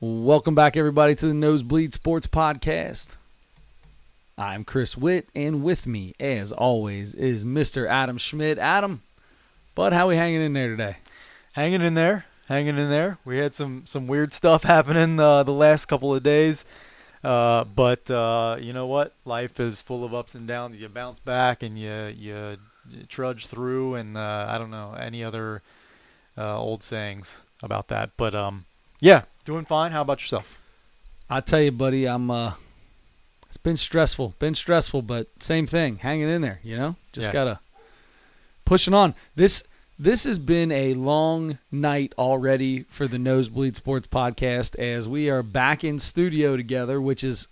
Welcome back, everybody, to the Nosebleed Sports Podcast. I'm Chris Witt, and with me, as always, is Mr. Adam Schmidt. Adam, bud, how we hanging in there today? hanging in there, hanging in there. We had some some weird stuff happening uh, the last couple of days, uh, but uh, you know what? Life is full of ups and downs. You bounce back and you you, you trudge through, and uh, I don't know any other uh, old sayings about that. But um, yeah, doing fine. How about yourself? I tell you, buddy, I'm. uh It's been stressful, been stressful, but same thing, hanging in there. You know, just Yeah. gotta pushing on. This this has been a long night already for the Nosebleed Sports Podcast as we are back in studio together, which is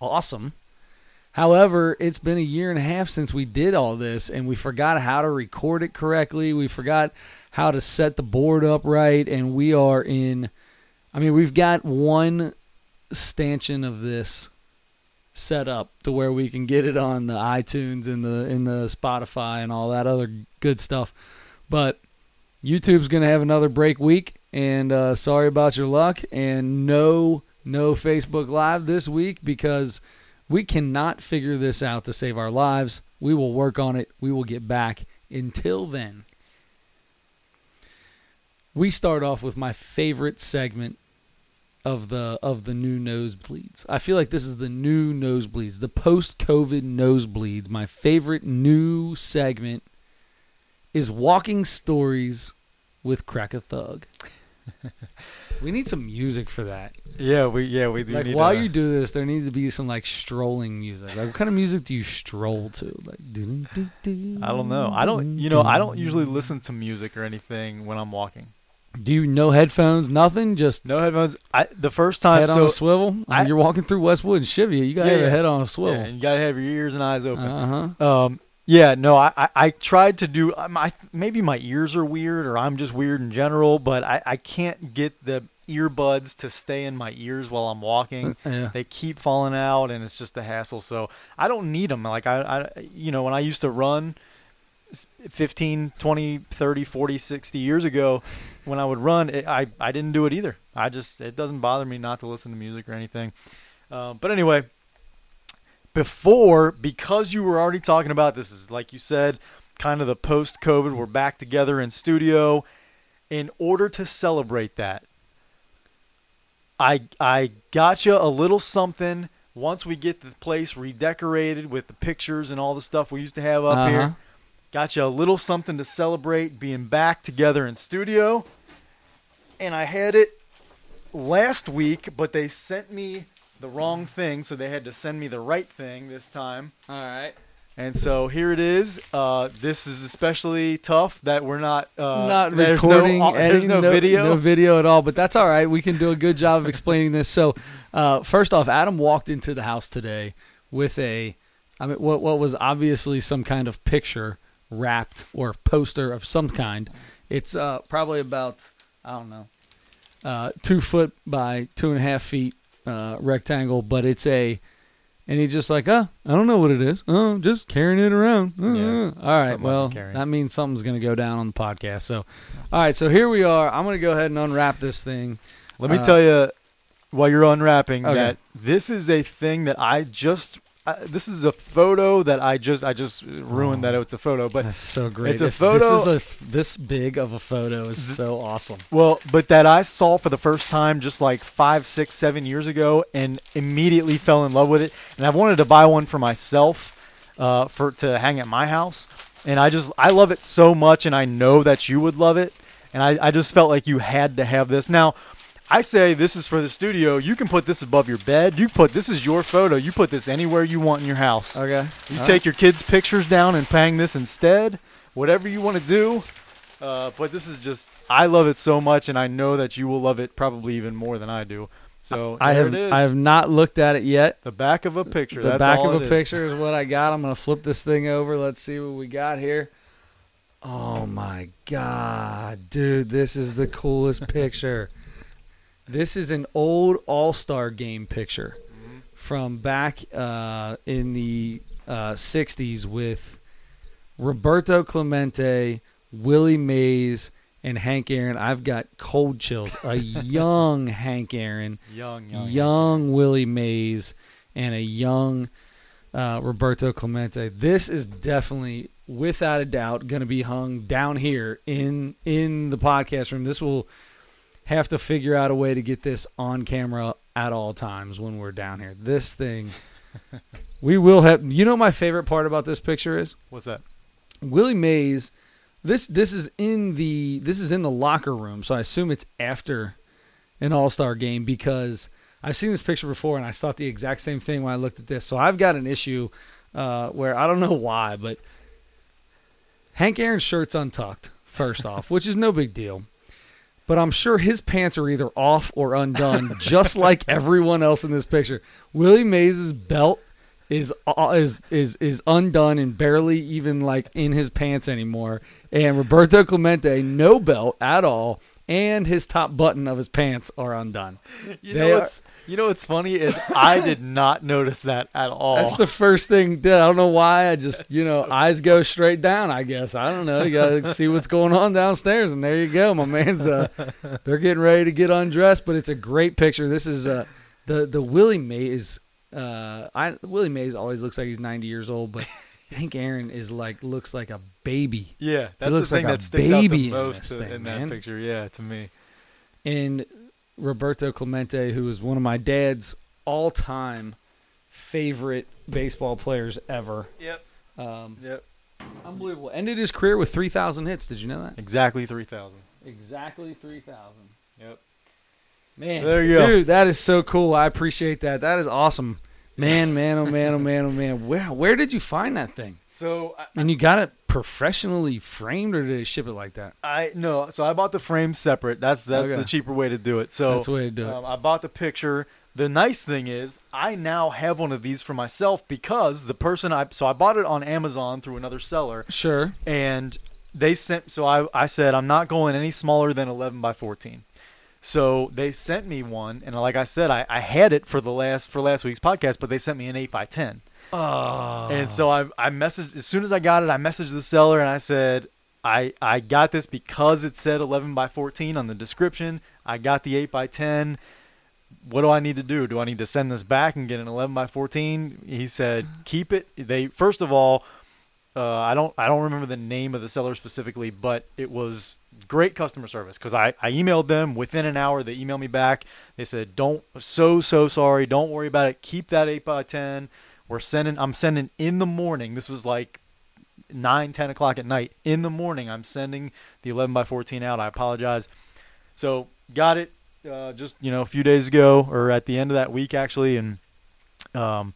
awesome. However, it's been a year and a half since we did all this, and we forgot how to record it correctly. We forgot how to set the board up right, and we are in. I mean, we've got one stanchion of this set up to where we can get it on the iTunes and the in the Spotify and all that other good stuff. But YouTube's gonna have another break week, and uh, sorry about your luck. And no, no Facebook Live this week because we cannot figure this out to save our lives. We will work on it. We will get back. Until then, we start off with my favorite segment of the of the new nosebleeds. I feel like this is the new nosebleeds, the post-COVID nosebleeds. My favorite new segment is walking stories with Crack a Thug. we need some music for that. Yeah, we yeah we do Like need while to- you do this, there needs to be some like strolling music. Like what kind of music do you stroll to? Like I don't know. I don't. You know, I don't usually listen to music or anything when I'm walking. Do you no headphones? Nothing. Just No headphones. I the first time head on so a swivel. I- You're walking through Westwood and Cheviot. You gotta Yeah, have a head on a yeah, swivel. and you gotta have your ears and eyes open. Uh huh. Um, yeah, no, I, I, I tried to do. um, I, maybe my ears are weird, or I'm just weird in general. But I, I can't get the earbuds to stay in my ears while I'm walking. Yeah. They keep falling out, and it's just a hassle. So I don't need them. Like I, I, you know, when I used to run, 15, 20, 30, 40, 60 years ago, when I would run, it, I, I didn't do it either. I just it doesn't bother me not to listen to music or anything. Uh, but anyway, before because you were already talking about this is like you said, kind of the post COVID. We're back together in studio. In order to celebrate that, I I got you a little something. Once we get the place redecorated with the pictures and all the stuff we used to have up Uh-huh. here, got you a little something to celebrate being back together in studio. And I had it last week, but they sent me the wrong thing, so they had to send me the right thing this time. All right. And so here it is. Uh, this is especially tough that we're not uh, Not there's recording. No, au- there's any- no, video. No video at all. But that's all right. We can do a good job of explaining this. So, uh, first off, Adam walked into the house today with a, I mean, what what was obviously some kind of picture wrapped or poster of some kind. It's uh, probably about I don't know, uh, two foot by two and a half feet uh, rectangle, but it's a. And he just like, oh, I don't know what it is. Oh, just carrying it around. Uh, Yeah, uh." all right. Well, that means something's going to go down on the podcast. So, all right. So here we are. I'm going to go ahead and unwrap this thing. Let me Uh, tell you, while you're unwrapping, Okay. that this is a thing that I just. Uh, this is a photo that I just I just ruined that it's a photo, but That's so great. it's a photo- This is a this big of a photo is so awesome. Well, but that I saw for the first time just like five, six, seven years ago, and immediately fell in love with it. And I've wanted to buy one for myself, uh, for to hang at my house. And I just I love it so much, and I know that you would love it. And I, I just felt like you had to have this. Now, I say this is for the studio. You can put this above your bed. You put this is your photo. You put this anywhere you want in your house. Okay. You All take your kids' pictures down and hang this instead. Whatever you want to do. Uh, but this is just, I love it so much, and I know that you will love it probably even more than I do. So I have it is. I have not looked at it yet. the back of a picture. the back of a is. picture is what I got. I'm gonna flip this thing over. Let's see what we got here. Oh my god, dude, this is the coolest picture. This is an old All Star game picture from back uh, in the uh, '60s with Roberto Clemente, Willie Mays, and Hank Aaron. I've got cold chills. A young Hank Aaron, Young, young, young Willie Mays, and a young uh, Roberto Clemente. This is definitely, without a doubt, going to be hung down here in in the podcast room. This will have to figure out a way to get this on camera at all times when we're down here. This thing, we will have. You know, my favorite part about this picture is What's that? Willie Mays. This this is in the this is in the locker room, so I assume it's after an All Star game because I've seen this picture before and I thought the exact same thing when I looked at this. So I've got an issue uh, where I don't know why, but Hank Aaron's shirt's untucked first off, which is no big deal. But I'm sure his pants are either off or undone, just like everyone else in this picture. Willie Mays' belt is uh, is is is undone and barely even like in his pants anymore. And Roberto Clemente, no belt at all, and his top button of his pants are undone. You They know are- what's you know what's funny is I did not notice that at all. That's the first thing. I don't know why. I just you know eyes go straight down. I guess I don't know. You gotta see what's going on downstairs, and there you go. My man's uh, they're getting ready to get undressed, but it's a great picture. This is uh the the Willie Mays. Uh, I Willie Mays always looks like he's ninety years old, but Hank Aaron is like looks like a baby. yeah, that's the looks thing like that sticks baby out the most in, thing, in that picture. Yeah, to me. and Roberto Clemente, who is one of my dad's all-time favorite baseball players ever. Yep. Um, Yep. unbelievable. Ended his career with 3,000 hits. Did you know that? Exactly three thousand. Exactly 3,000. Yep. Man, There you go. dude, that is so cool. I appreciate that. That is awesome. Man, man, oh man, oh man, oh man. Where where did you find that thing? So I, And you got it professionally framed, or did they ship it like that? I no, so I bought the frame separate. That's that's Okay. the cheaper way to do it. So That's the way to do it. Um, I bought the picture. The nice thing is, I now have one of these for myself because the person I so I bought it on Amazon through another seller, Sure. and they sent. So I I said I'm not going any smaller than 11 by 14. So they sent me one, and like I said, I, I had it for the last for last week's podcast, but they sent me an 8 by 10. Oh. And so I I messaged as soon as I got it, I messaged the seller and I said, I I got this because it said 11 by 14 on the description. I got the 8 by 10. What do I need to do? Do I need to send this back and get an 11 by 14? He said, keep it. They first of all, uh, I don't I don't remember the name of the seller specifically, but it was great customer service because I, I emailed them within an hour. They emailed me back. They said, "Don't so so sorry. Don't worry about it. Keep that eight by ten. We're sending. I'm sending in the morning. This was like nine ten o'clock at night. In the morning, I'm sending the 11 by 14 out. I apologize. So got it uh, just you know a few days ago or at the end of that week actually, and um,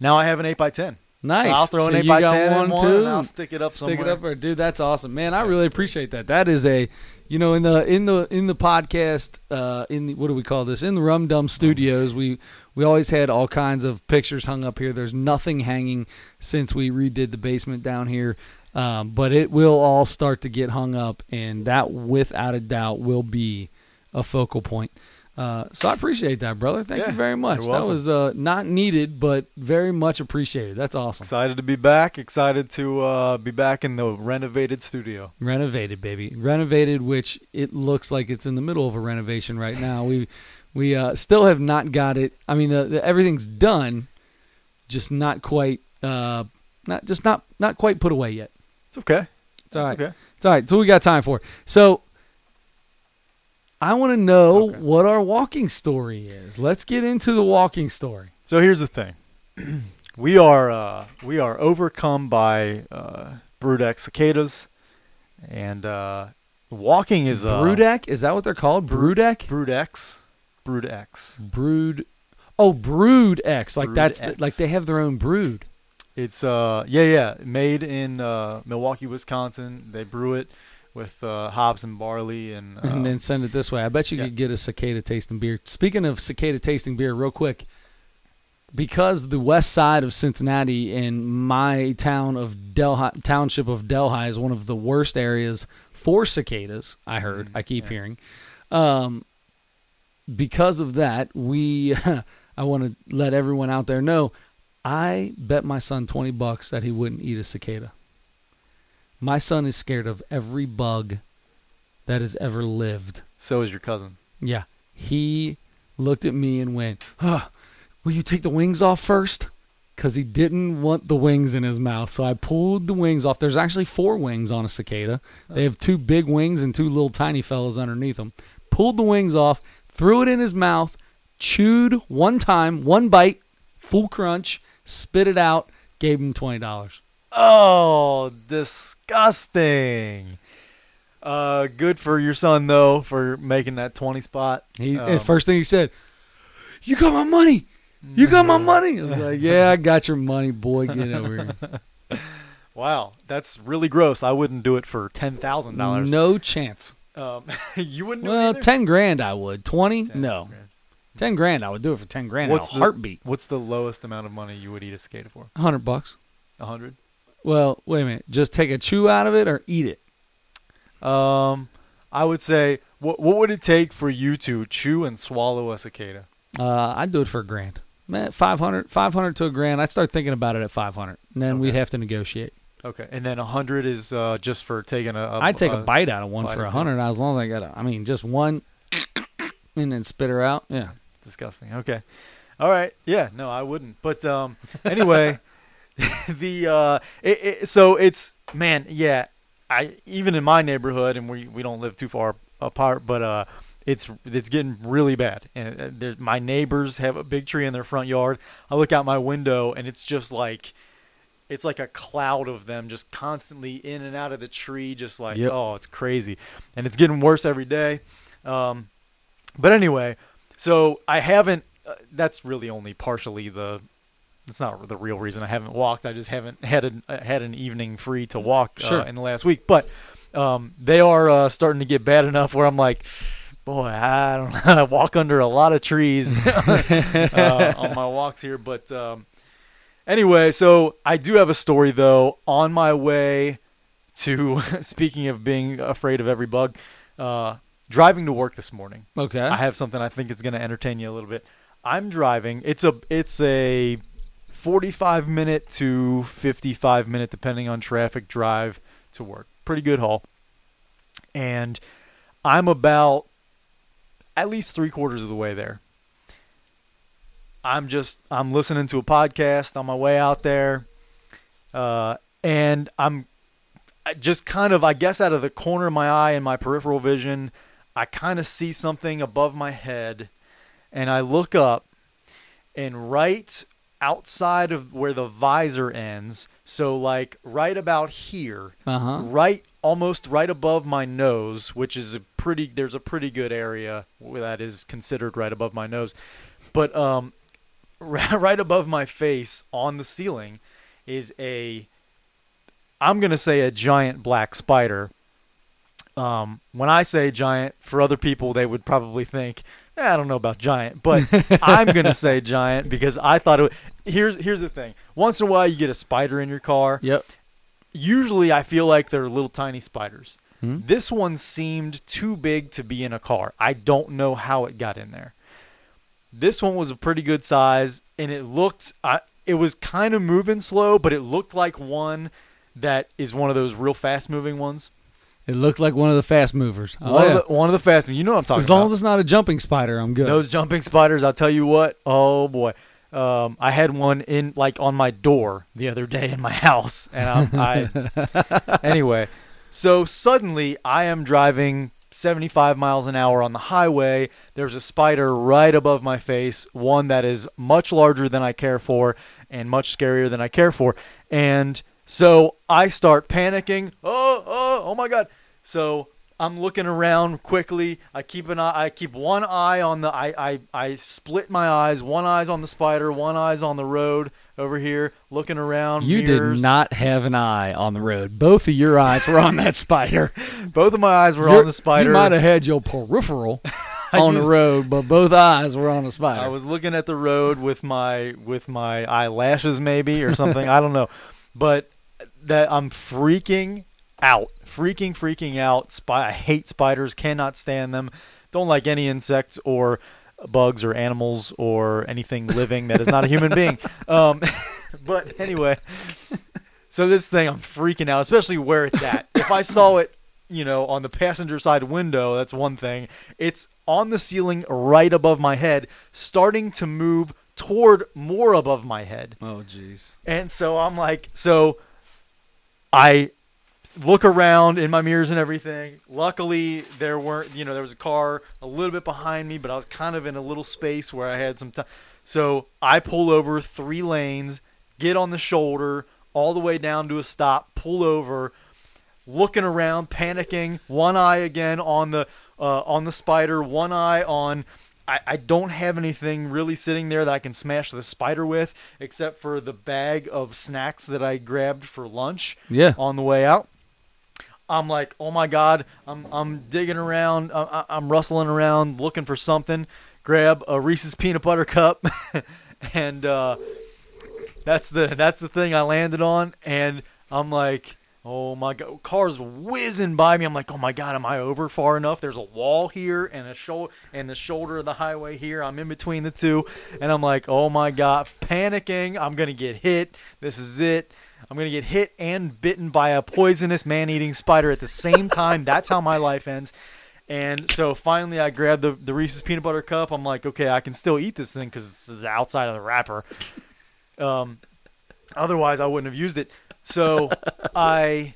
now I have an eight by ten. Nice. So I'll throw an So eight you by got ten one one, too. I'll stick it up Stick somewhere. it up, or dude, that's awesome, man. I really appreciate that. That is a, you know, in the in the in the podcast, uh, in the, what do we call this? In the Rum Dum Studios, we we always had all kinds of pictures hung up here. There's nothing hanging since we redid the basement down here, um, but it will all start to get hung up, and that, without a doubt, will be a focal point. Uh, so I appreciate that, brother. Thank Yeah, you very much. That was uh, not needed, but very much appreciated. That's awesome. Excited to be back. Excited to uh, be back in the renovated studio. Renovated, baby. Renovated, which it looks like it's in the middle of a renovation right now. We we uh, still have not got it. I mean, the, the, everything's done, just not quite, uh, not just not not quite put away yet. It's okay. It's all right. It's okay. It's all right. It's what we got time for. So, I want to know Okay. what our walking story is. Let's get into the walking story. So here's the thing. we are uh, we are overcome by uh, cicadas, and uh, walking is uh, Broodek is that what they're called? Broodek. Brood X, Brood X. Brood. Oh, Brood X. Like Brood that's the, like they have their own brood. It's uh yeah yeah made in uh, Milwaukee, Wisconsin. They brew it with uh, hops and barley and, uh, and then send it this way. I bet you yeah. could get a cicada tasting beer. Speaking of cicada tasting beer, real quick, because the west side of Cincinnati and my town of Delhi, township of Delhi is one of the worst areas for cicadas. I heard. Mhm, I keep yeah. hearing. Um, because of that, we I want to let everyone out there know. I bet my son twenty bucks that he wouldn't eat a cicada. My son is scared of every bug that has ever lived. So is your cousin. Yeah. He looked at me and went, huh, Will you take the wings off first? Because he didn't want the wings in his mouth. So I pulled the wings off. There's actually four wings on a cicada. They have two big wings and two little tiny fellows underneath them. Pulled the wings off, threw it in his mouth, chewed one time, one bite, full crunch, spit it out, gave him $20. Oh, disgusting. Uh, good for your son though for making that twenty spot. He, Um, first thing he said, You got my money. You got my money. I was like, Yeah, I got your money, boy. Get over here. Wow, that's really gross. I wouldn't do it for ten thousand dollars. No chance. Um, you wouldn't do Well, ten grand I would. Twenty? No. grand. Ten grand I would do it for ten grand. What's in a the- heartbeat? What's the lowest amount of money you would eat a cicada for? hundred bucks. A hundred. Well, wait a minute. Just take a chew out of it or eat it. Um, I would say, what what would it take for you to chew and swallow a cicada? Uh, I'd do it for a grand. Man, 500, 500 to a grand. I'd start thinking about it at five hundred, and then we'd have to negotiate. Okay, and then a hundred is uh, just for taking a. a I'd take a a- bite out of one for a hundred as long as I got. A, I mean, just one, and then spit her out. Yeah. disgusting. Okay. All right. Yeah. No, I wouldn't. But um, anyway, the uh, it, it, so it's man. Yeah. I even in my neighborhood, and we we don't live too far apart, but uh, it's it's getting really bad. And uh, my neighbors have a big tree in their front yard. I look out my window, and it's just like. It's like a cloud of them just constantly in and out of the tree, just like Yep. oh, it's crazy, and it's getting worse every day. Um, but anyway, so I haven't. Uh, that's really only partially the. It's not the real reason I haven't walked. I just haven't had an uh, had an evening free to walk uh, Sure. in the last week. But um, they are uh, starting to get bad enough where I'm like, boy, I don't know. I walk under a lot of trees uh, on my walks here. But um, anyway, so I do have a story though. On my way to speaking of being afraid of every bug, uh, driving to work this morning. Okay. I have something I think is going to entertain you a little bit. I'm driving. It's a it's a 45 minute to 55 minute depending on traffic drive to work. Pretty good haul. And I'm about at least 3 quarters of the way there. I'm just I'm listening to a podcast on my way out there. Uh and I'm just kind of I guess out of the corner of my eye and my peripheral vision I kind of see something above my head and I look up and right outside of where the visor ends, so like right about here, Uh huh. right almost right above my nose, which is a pretty there's a pretty good area where that is considered right above my nose. But um right above my face on the ceiling is a I'm going to say a giant black spider. Um, when I say giant, for other people, they would probably think, eh, I don't know about giant, but I'm going to say giant because I thought it would. Here's, here's the thing. Once in a while, you get a spider in your car. Yep. Usually, I feel like they're little tiny spiders. Hmm? This one seemed too big to be in a car. I don't know how it got in there. This one was a pretty good size, and it looked. I it was kind of moving slow, but it looked like one that is one of those real fast moving ones. It looked like one of the fast movers. Oh, one, yeah. of the, one of the fast. You know what I'm talking about. as long about. as it's not a jumping spider, I'm good. Those jumping spiders, I'll tell you what. Oh boy, um, I had one in like on my door the other day in my house, and I, I anyway. So suddenly, I am driving 75 miles an hour on the highway. There's a spider right above my face, one that is much larger than I care for and much scarier than I care for, and so I start panicking. Oh, oh, oh my God! So I'm looking around quickly. I keep an eye. I keep one eye on the. I I I split my eyes. One eye's on the spider. One eye's on the road over here, looking around. you mirrors. did not have an eye on the road. Both of your eyes were on that spider. Both of my eyes were Your- on the spider. You might have had your peripheral on used- the road, but both eyes were on the spider. I was looking at the road with my with my eyelashes maybe or something. I don't know, but that I'm freaking out, freaking freaking out. Spy, I hate spiders. Cannot stand them. Don't like any insects or bugs or animals or anything living that is not a human being. Um, but anyway, so this thing I'm freaking out, especially where it's at. If I saw it you know, on the passenger side window. That's one thing. It's on the ceiling right above my head, starting to move toward more above my head. Oh, jeez. And so I'm like, so I look around in my mirrors and everything. Luckily, there weren't, you know, there was a car a little bit behind me, but I was kind of in a little space where I had some time. So I pull over three lanes, get on the shoulder, all the way down to a stop, pull over, looking around, panicking, one eye again on the uh, on the spider, one eye on. I, I don't have anything really sitting there that I can smash the spider with, except for the bag of snacks that I grabbed for lunch Yeah. on the way out. I'm like, oh my god, I'm I'm digging around, I- I- I'm rustling around looking for something. Grab a Reese's peanut butter cup, and uh, that's the that's the thing I landed on. And I'm like, oh my god, cars whizzing by me. I'm like, oh my god, am I over far enough? There's a wall here and a shoulder and the shoulder of the highway here. I'm in between the two, and I'm like, oh my god, panicking. I'm gonna get hit. This is it. I'm gonna get hit and bitten by a poisonous man-eating spider at the same time. That's how my life ends. And so finally, I grabbed the, the Reese's peanut butter cup. I'm like, okay, I can still eat this thing because it's the outside of the wrapper. Um, otherwise, I wouldn't have used it. So I,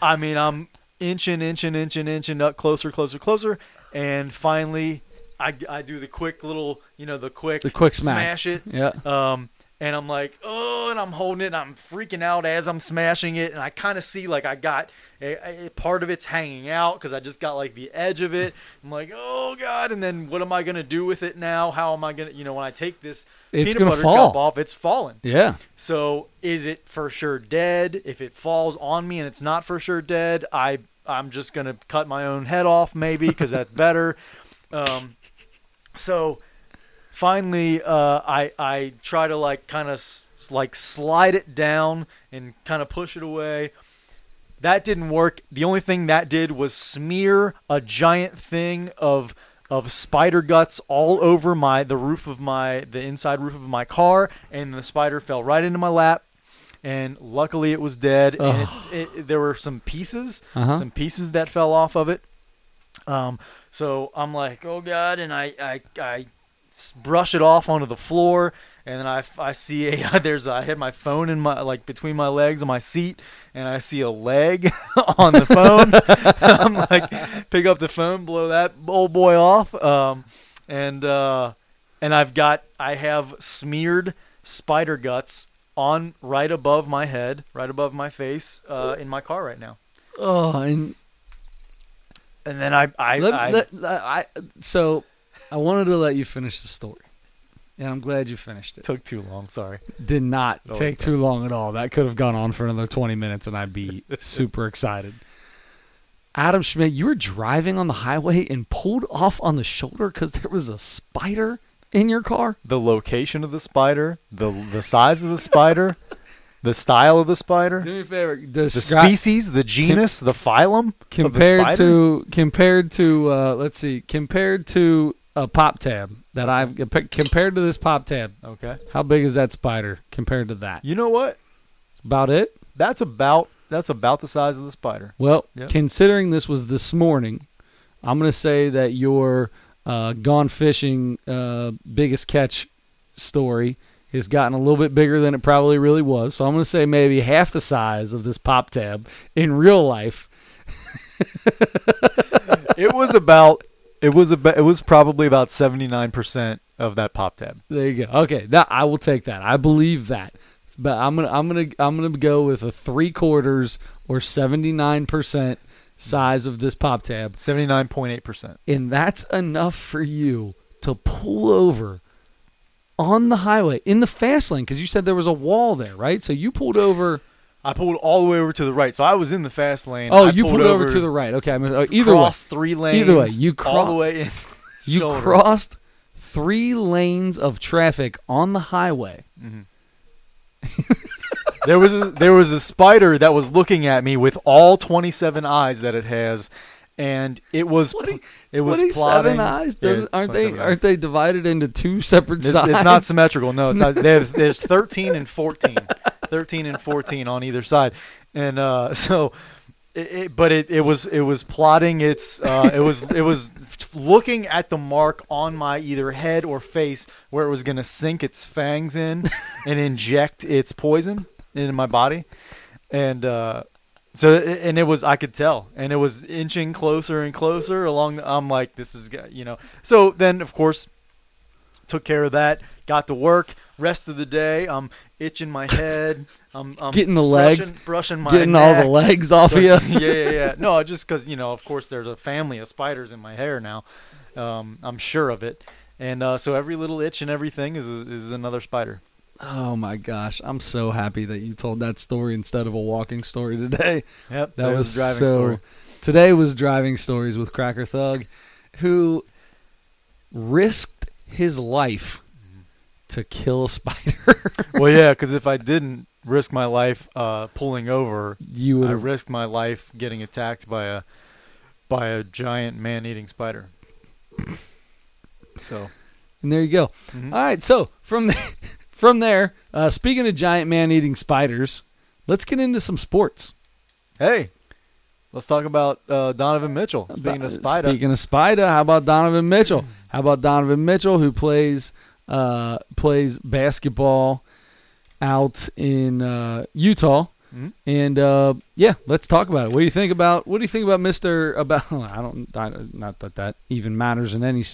I mean, I'm inching, inching, inching, inching up closer, closer, closer, and finally, I, I do the quick little, you know, the quick, The quick smack. smash it. Yeah. Um, and I'm like, oh, I'm holding it, and I'm freaking out as I'm smashing it, and I kind of see like I got a, a part of it's hanging out because I just got like the edge of it. I'm like, oh god, and then what am I gonna do with it now? How am I gonna, you know, when I take this It's peanut gonna butter fall. cup off, it's fallen. Yeah. So is it for sure dead? If it falls on me and it's not for sure dead, I I'm just gonna cut my own head off maybe because that's better. Um, so finally, uh, I I try to like kind of like slide it down and kind of push it away. That didn't work. The only thing that did was smear a giant thing of of spider guts all over my the roof of my the inside roof of my car, and the spider fell right into my lap. And luckily, it was dead. And it, it, there were some pieces, Uh-huh. some pieces that fell off of it. Um, so I'm like, oh god, and i i, I brush it off onto the floor, and then I, I see a there's I had my phone in my like between my legs on my seat, and I see a leg on the phone. I'm like, pick up the phone, blow that old boy off, um, and uh, and I've got I have smeared spider guts on right above my head, right above my face, uh, in my car right now. Oh, and And then I I, let, I let- I- so I wanted to let you finish the story, and I'm glad you finished it. took too long. Sorry. Did not take too long at all. That could have gone on for another 20 minutes, and I'd be super excited. Adam Schmidt, you were driving on the highway and pulled off on the shoulder because there was a spider in your car. the location of the spider, the the size of the spider, the style of the spider, Do me a favor. the species, the genus, the phylum the compared spider? to compared to uh, let's see, compared to a pop tab that I've compared to this pop tab. Okay. How big is that spider compared to that? You know what? About it. That's about that's about the size of the spider. Well, Yep. considering this was this morning, I'm going to say that your uh, gone fishing uh, biggest catch story has gotten a little bit bigger than it probably really was. So I'm going to say maybe half the size of this pop tab in real life. it was about it was about it was probably about 79% of that pop tab. There you go. Okay, that I will take that. I believe that. But I'm gonna I'm gonna I'm gonna go with a three quarters or seventy nine percent size of this pop tab. 79.8%. and that's enough for you to pull over on the highway in the fast lane because you said there was a wall there, right? So you pulled over. I pulled all the way over to the right. So I was in the fast lane. Oh, I you pulled, over, to the right. Okay, I mean, uh, either way, three lanes. Either way, you all the way in. you shoulder. crossed three lanes of traffic on the highway. There was a, there was a spider that was looking at me with all 27 eyes that it has, and it was Twenty- it was plotting. eyes. Yeah, aren't they? eyes. Aren't they divided into two separate It's, sides? it's not symmetrical. No, it's not. There's, there's 13 and 14, 13 and 14 on either side, and uh, so It, it, but it, it was it was plotting its uh, it was it was looking at the mark on my either head or face where it was gonna sink its fangs in and inject its poison into my body, and uh, so and it was I could tell, and it was inching closer and closer along. The, I'm like, this is you know. So then of course, took care of that. Got to work. Rest of the day, I'm itching my head. I'm, I'm Getting the legs, brushing, brushing my Getting all the legs off of yeah, you. yeah, yeah. No, just because you know, of course, there's a family of spiders in my hair now. Um, I'm sure of it, and uh, so every little itch and everything is is another spider. Oh my gosh, I'm so happy that you told that story instead of a walking story today. Yep, That was driving so. story. Today was driving stories with Cracker Thug, who risked his life to kill a spider. well, yeah, because if I didn't risk my life uh, pulling over, you would I have. risked my life getting attacked by a by a giant man-eating spider. So, And there you go. mhm. All right, so from the, from there, uh, speaking of giant man-eating spiders, let's get into some sports. hey, let's talk about uh, Donovan Mitchell. Speaking of spider, Speaking of spider, how about Donovan Mitchell? How about Donovan Mitchell, who plays uh, plays basketball out in uh, Utah? Mhm. And uh, yeah, let's talk about it. What do you think about what do you think about Mister? About I don't I, not that that even matters in any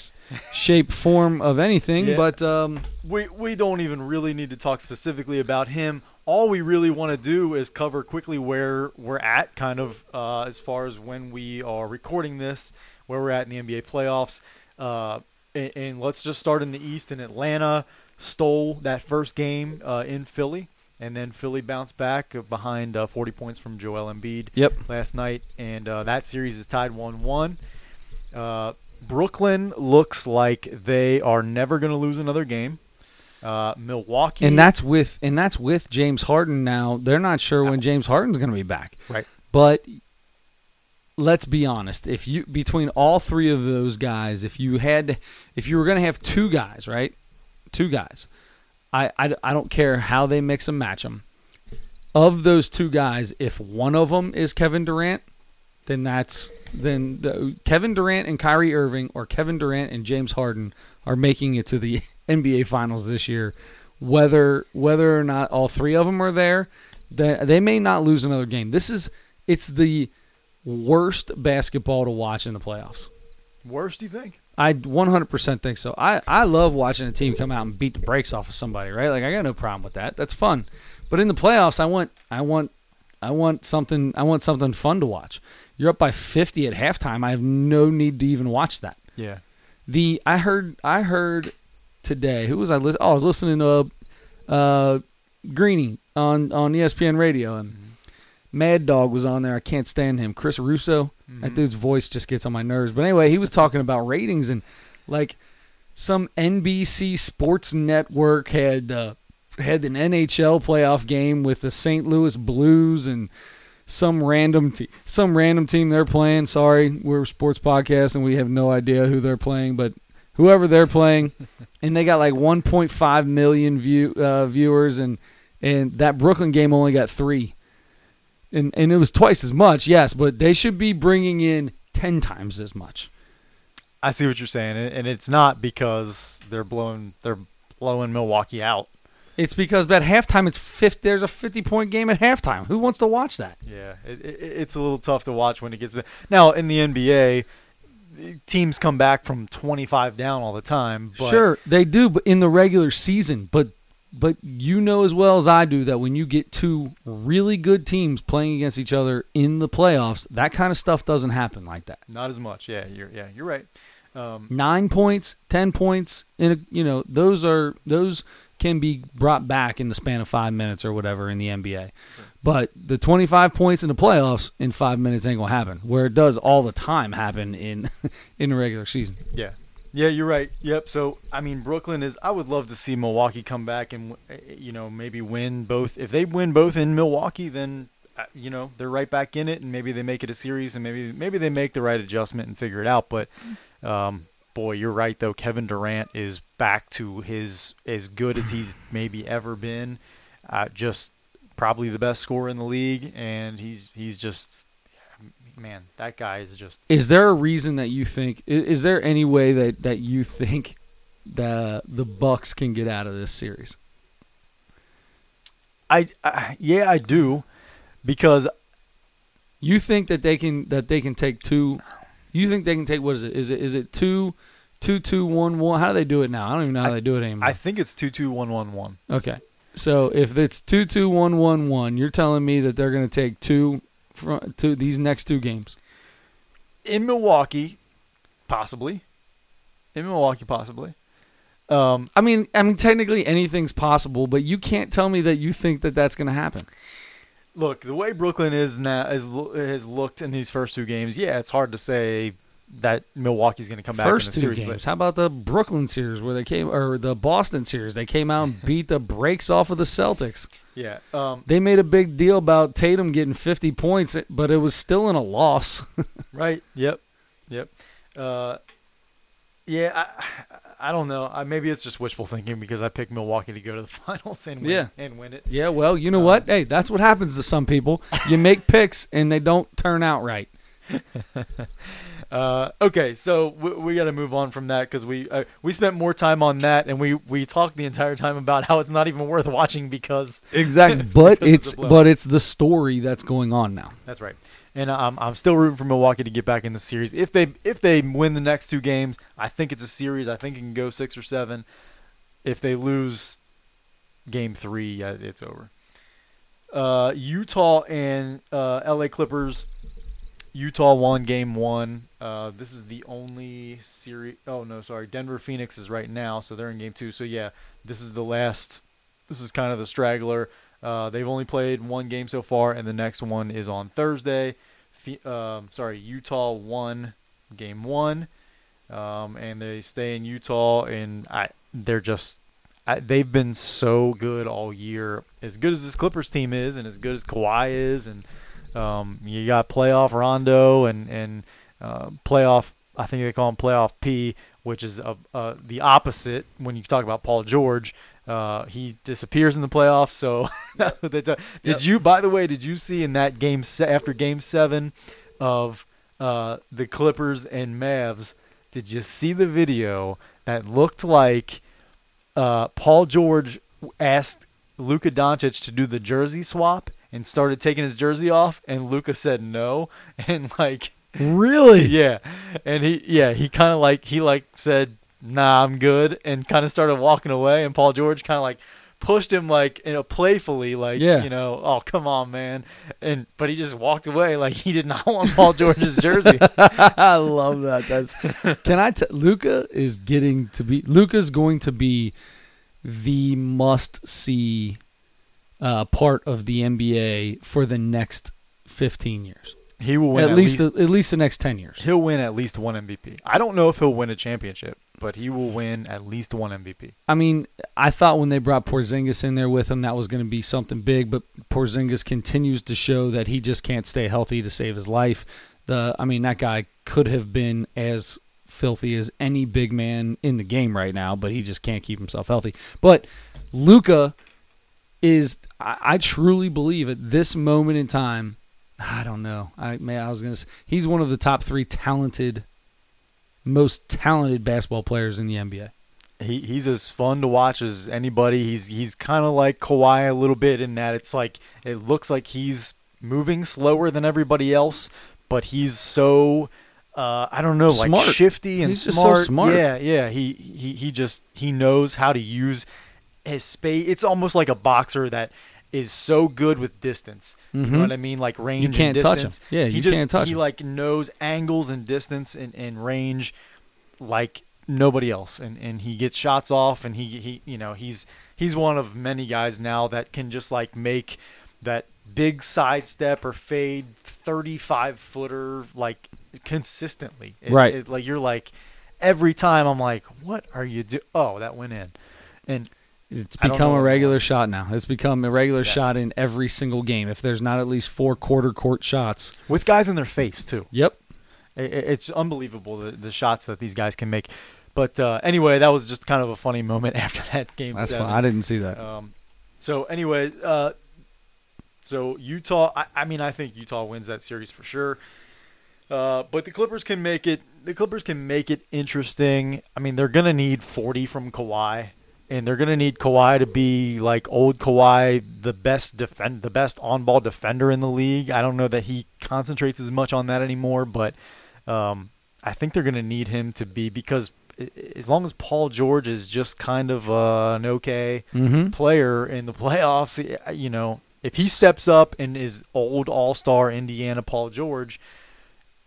shape, form of anything, Yeah. but um, we we don't even really need to talk specifically about him. All we really want to do is cover quickly where we're at, kind of uh, as far as when we are recording this, where we're at in the NBA playoffs. Uh, and, and let's just start in the East. In Atlanta, stole that first game uh, in Philly, and then Philly bounced back behind uh, 40 points from Joel Embiid yep, last night, and uh, that series is tied 1 1. Uh, Brooklyn looks like they are never going to lose another game. Uh, Milwaukee. and that's with and that's with James Harden. Now they're not sure when James Harden's going to be back. Right. But let's be honest. If you between all three of those guys, if you had, if you were going to have two guys, right, two guys, I, I I don't care how they mix and match them. Of those two guys, if one of them is Kevin Durant, then that's then the, Kevin Durant and Kyrie Irving or Kevin Durant and James Harden are making it to the NBA Finals this year. Whether whether or not all three of them are there, they, they may not lose another game. This is it's the worst basketball to watch in the playoffs. Worst, do you think? I 100% think so. I, I love watching a team come out and beat the brakes off of somebody, right? Like I got no problem with that. That's fun. But in the playoffs, I want I want I want something I want something fun to watch. You're up by 50 at halftime. I have no need to even watch that. Yeah. The I heard I heard today. Who was I listening? Oh, I was listening to uh, Greeny on on ESPN Radio, and Mad Dog was on there. I can't stand him. Chris Russo. That dude's voice just gets on my nerves. But anyway, he was talking about ratings and like some NBC Sports Network had uh, had an NHL playoff game with the St. Louis Blues and some random te- some random team they're playing. Sorry, we're a sports podcast and we have no idea who they're playing, but whoever they're playing, and they got like 1.5 million view uh, viewers, and and that Brooklyn game only got three, and and it was twice as much, yes, but they should be bringing in ten times as much. I see what you're saying, and it's not because they're blowing they're blowing Milwaukee out. It's because at halftime it's 50, There's a fifty point game at halftime. Who wants to watch that? Yeah, it, it, it's a little tough to watch when it gets now in the NBA. Teams come back from 25 down all the time. But sure, they do, but in the regular season. But but you know as well as I do that when you get two really good teams playing against each other in the playoffs, that kind of stuff doesn't happen like that. not as much. Yeah, you're yeah you're right. Um, Nine points, ten points, in a, you know those are those can be brought back in the span of five minutes or whatever in the NBA. But the 25 points in the playoffs in five minutes ain't gonna happen. Where it does all the time happen in in the regular season. Yeah. Yeah, you're right. Yep. So, I mean, Brooklyn is. I would love to see Milwaukee come back and, uh, you know, maybe win both. If they win both in Milwaukee, then, uh, you know, they're right back in it, and maybe they make it a series, and maybe maybe they make the right adjustment and figure it out. But, um, boy, you're right though. Kevin Durant is back to his as good as he's maybe ever been. Uh, just probably the best scorer in the league, and he's he's just man, that guy is just. Is there a reason that you think? i- Is there any way that that you think the the Bucks can get out of this series? I, I yeah, I do, because You think that they can that they can take two? You think they can take what is it? Is it is it two, two two one one? How do they do it now? I don't even know how I- they do it anymore. I think it's two two one one one. okay, so if it's two two one one one, you're telling me that they're going to take two from two these next two games. in Milwaukee, possibly. In Milwaukee, possibly. Um, I mean, I mean, technically anything's possible, but you can't tell me that you think that that's going to happen. look, the way Brooklyn is now is, has looked in these first two games. Yeah, it's hard to say that Milwaukee's going to come back First in the two series. games. How about the Brooklyn series where they came, or the Boston series? They came out and beat the brakes off of the Celtics. Yeah, um, They made a big deal about Tatum getting 50 points, but it was still in a loss. right. Yep. Yep. Uh, yeah, I, I don't know. I, maybe it's just wishful thinking because I picked Milwaukee to go to the finals and win, Yeah. and win it. yeah, well, you know what? Hey, that's what happens to some people. You make picks and they don't turn out right. Uh, okay, so we, we got to move on from that because we uh, we spent more time on that, and we we talked the entire time about how it's not even worth watching because Exactly. But Because it's it's a blowout. but it's the story that's going on now. that's right. And I'm I'm still rooting for Milwaukee to get back in the series. If they if they win the next two games, I think it's a series. I think it can go six or seven. If they lose game three, it's over. Uh, Utah and uh, LA Clippers. Utah won game one. Uh, this is the only series. Oh no, sorry. Denver Phoenix is right now, so they're in game two. So yeah, this is the last. This is kind of the straggler. Uh, they've only played one game so far, and the next one is on Thursday. Um, sorry, Utah won game one, um, and they stay in Utah, and I they're just I, they've been so good all year. As good as this Clippers team is, and as good as Kawhi is, and um, you got playoff Rondo and and uh, playoff. I think they call him playoff P, which is uh uh, the opposite when you talk about Paul George. Uh, he disappears in the playoffs. So that's what they do. Did Yep. you, by the way, did you see in that game se- after Game Seven of uh, the Clippers and Mavs? Did you see the video that looked like uh, Paul George asked Luka Doncic to do the jersey swap and started taking his jersey off, and Luka said no, and like Really? yeah, and he yeah he kind of like he like said nah I'm good and kind of started walking away, and Paul George kind of like pushed him like you know playfully like Yeah. you know oh come on man and but he just walked away like he did not want Paul George's jersey I love that. That's can I tell Luka is getting to be Luka's going to be the must see uh, part of the NBA for the next 15 years. he will win at, least, the, at least the next 10 years. he'll win at least one MVP I don't know if he'll win a championship but he will win at least one MVP I mean, I thought when they brought Porzingis in there with him that was going to be something big, but Porzingis continues to show that he just can't stay healthy to save his life. The I mean, that guy could have been as filthy as any big man in the game right now, but he just can't keep himself healthy. But Luka is I, I truly believe at this moment in time, I don't know. I may I was to say, he's one of the top 3 talented most talented basketball players in the NBA. he he's as fun to watch as anybody. He's he's kind of like Kawhi a little bit in that it's like it looks like he's moving slower than everybody else, but he's so uh, I don't know, like shifty and He's just so smart. smart. Yeah, yeah. He he he just he knows how to use his space. It's almost like a boxer that is so good with distance. You know Mhm. what I mean? Like range. can't and touch him. distance. Yeah, he you just, can't touch him. He him. like knows angles and distance and, and range like nobody else and and he gets shots off and he he you know he's he's one of many guys now that can just like make that big sidestep or fade 35 footer like consistently It- Right. it- like you're like every time i'm like what are you do oh that went in and It's become a regular shot now. It's become a regular Yeah. shot in every single game. If there's not at least four quarter court shots. with guys in their face too Yep. It's unbelievable the, the shots that these guys can make but uh, anyway that was just kind of a funny moment after that game That's seven. fine. I didn't see that. Um, so anyway, uh, so Utah. I, I mean, I think Utah wins that series for sure. Uh, but the Clippers can make it. The Clippers can make it interesting. I mean, they're gonna need 40 from Kawhi, and they're gonna need Kawhi to be like old Kawhi, the best defend, the best on-ball defender in the league. I don't know that he concentrates as much on that anymore, but um, I think they're gonna need him to be because as long as Paul George is just kind of uh, an okay Mm-hmm. player in the playoffs, you know, if he steps up and is old All Star Indiana Paul George,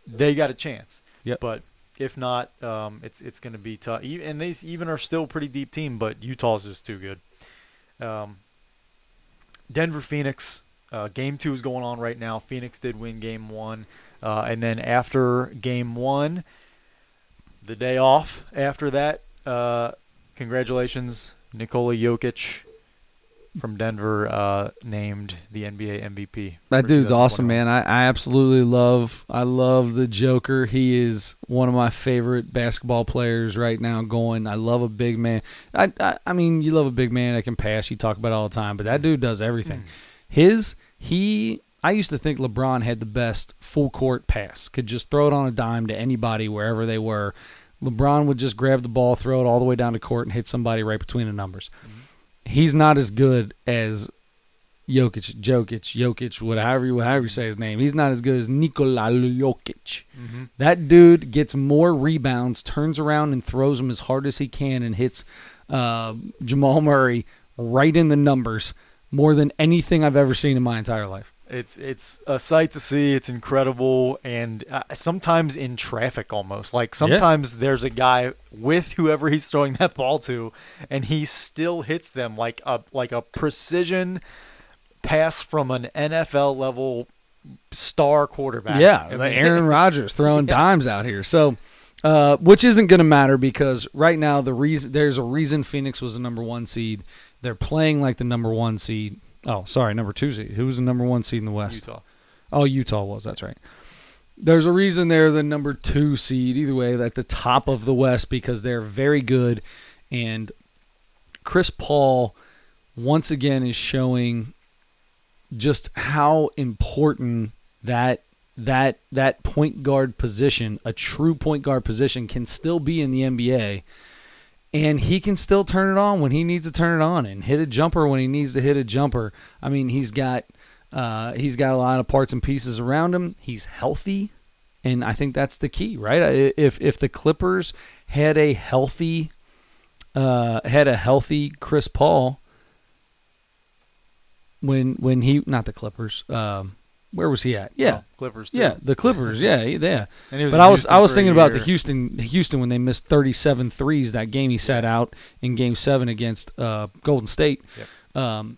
they got a chance. Yep. But if not, um, it's it's going to be tough. And these even are still pretty deep team, but Utah's just too good. Um, Denver Phoenix. Uh, game two is going on right now. Phoenix did win game one. Uh, and then after game one, the day off after that, uh, congratulations, Nikola Jokic from Denver, uh, named the NBA MVP. That dude's awesome, man. I, I absolutely love. I love the Joker. He is one of my favorite basketball players right now. Going, I love a big man. I, I, I mean, you love a big man that can pass. You talk about it all the time, but that dude does everything. His he. I used to think LeBron had the best full court pass. Could just throw it on a dime to anybody wherever they were. LeBron would just grab the ball, throw it all the way down to court, and hit somebody right between the numbers. He's not as good as Jokic, Jokic, Jokic, whatever you, however you say his name. He's not as good as Nikola Jokic. Mhm. That dude gets more rebounds, turns around and throws them as hard as he can, and hits uh, Jamal Murray right in the numbers more than anything I've ever seen in my entire life. It's it's a sight to see. It's incredible, and uh, sometimes in traffic, almost like sometimes there's a guy with whoever he's throwing that ball to, and he still hits them like a like a precision pass from an NFL level star quarterback. Yeah, like Aaron Rodgers throwing Yeah. dimes out here. So, uh, which isn't going to matter because right now the reason there's a reason Phoenix was the number one seed. They're playing like the number one seed. Oh, sorry, number two seed. Who was the number one seed in the West? Utah. Oh, Utah was. That's right. There's a reason they're the number two seed. Either way, at the top of the West because they're very good, and Chris Paul once again is showing just how important that that that point guard position, a true point guard position, can still be in the NBA. And he can still turn it on when he needs to turn it on and hit a jumper when he needs to hit a jumper. I mean, he's got uh, he's got a lot of parts and pieces around him. He's healthy, and I think that's the key, right? If if the Clippers had a healthy uh, had a healthy Chris Paul when when he not the Clippers, um, where was he at? Yeah, Clippers. Too. yeah, the Clippers. Yeah, yeah. And was But I was Houston I was thinking about the. Houston Houston when they missed 37 threes that game he sat out in game 7 against uh, Golden State. Yep. Um,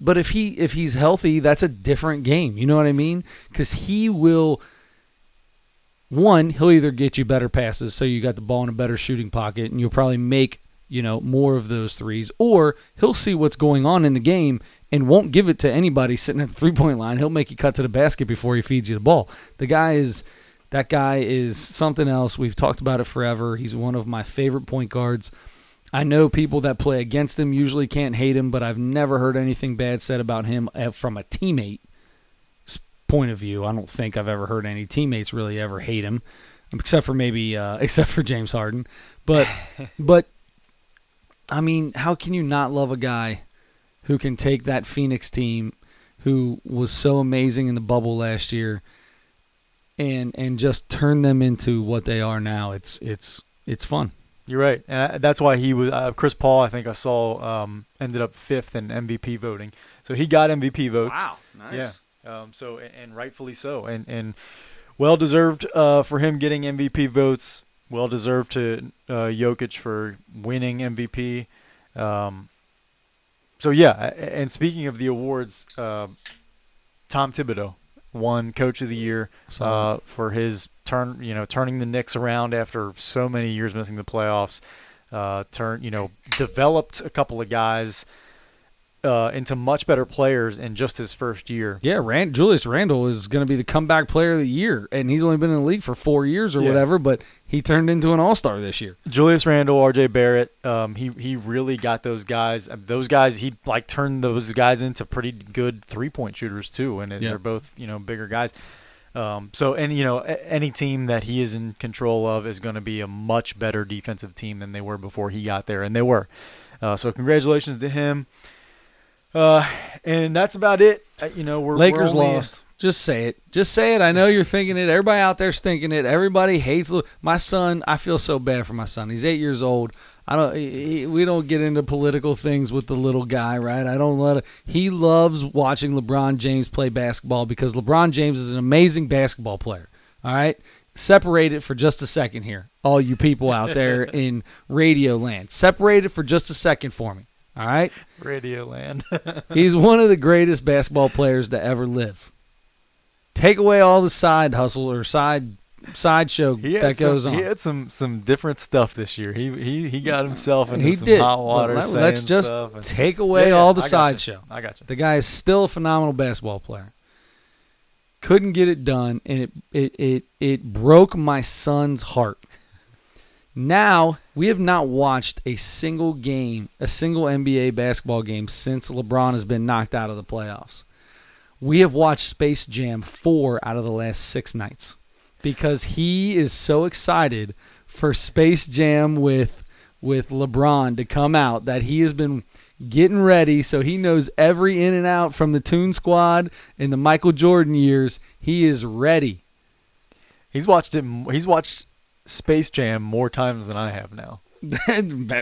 but if he if he's healthy, that's a different game. You know what I mean? Cuz he will one, he'll either get you better passes so you got the ball in a better shooting pocket and you'll probably make, you know, more of those threes or he'll see what's going on in the game and won't give it to anybody sitting at the three-point line. He'll make you cut to the basket before he feeds you the ball. The guy is that guy is something else. We've talked about it forever. He's one of my favorite point guards. I know people that play against him usually can't hate him, but I've never heard anything bad said about him uh, from a teammate point of view. I don't think I've ever heard any teammates really ever hate him, except for maybe uh, except for James Harden. But but I mean, how can you not love a guy who can take that Phoenix team, who was so amazing in the bubble last year, and and just turn them into what they are now? It's it's it's fun. You're right, and that's why he was uh, Chris Paul. I think I saw um, ended up fifth in MVP voting, so he got MVP votes. Wow, nice. Yeah. Um, so and, and rightfully so, and and well deserved uh, for him getting MVP votes. Well deserved to uh, Jokic for winning MVP. Um, so yeah, and speaking of the awards, uh, Tom Thibodeau won Coach of the Year uh, for his turn, you know, turning the Knicks around after so many years missing the playoffs. Uh, turn, you know, developed a couple of guys uh, into much better players in just his first year. Yeah, Rand, Julius Randle is going to be the comeback player of the year, and he's only been in the league for four years or Yeah. whatever. But he turned into an All Star this year. Julius Randle, R.J. Barrett, um, he he really got those guys. uh, Those guys, he like turned those guys into pretty good three point shooters too, and Yeah. they're both you know bigger guys. Um, so, and you know, any team that he is in control of is going to be a much better defensive team than they were before he got there, and they were. Uh, so, congratulations to him. Uh, and that's about it. Uh, you know, we're Lakers we're lost. Just say it. Just say it. I know you're thinking it. Everybody out there's thinking it. Everybody hates my son. I feel so bad for my son. He's eight years old. I don't. He- we don't get into political things with the little guy, right? I don't let. It, he loves watching LeBron James play basketball because LeBron James is an amazing basketball player. All right. Separate it for just a second here, all you people out there in radio land. Separate it for just a second for me. All right. Radio Land. He's one of the greatest basketball players to ever live. Take away all the side hustle or side sideshow that some, goes on. He had some some different stuff this year. He he he got himself into He some did. hot water. let- saying let's just and- take away Yeah, yeah, all the sideshow. I got you. The guy is still a phenomenal basketball player. Couldn't get it done, and it it it, it broke my son's heart. Now we have not watched a single game, a single NBA basketball game since LeBron has been knocked out of the playoffs. We have watched Space Jam four out of the last six nights because he is so excited for Space Jam with with LeBron to come out that he has been getting ready so he knows every in and out from the Toon Squad in the Michael Jordan years. He is ready. He's watched it. He's watched Space Jam more times than I have now.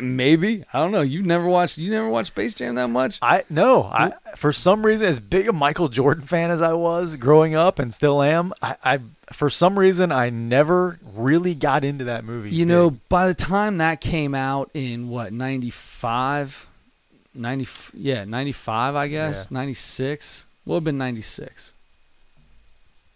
Maybe I don't know. You never watched. You never watched Space Jam that much. I no. I for some reason, as big a Michael Jordan fan as I was growing up and still am, I, I for some reason I never really got into that movie. You big. know, by the time that came out in what 95, 90, yeah, ninety five, I guess Yeah. ninety six. Would have been ninety six.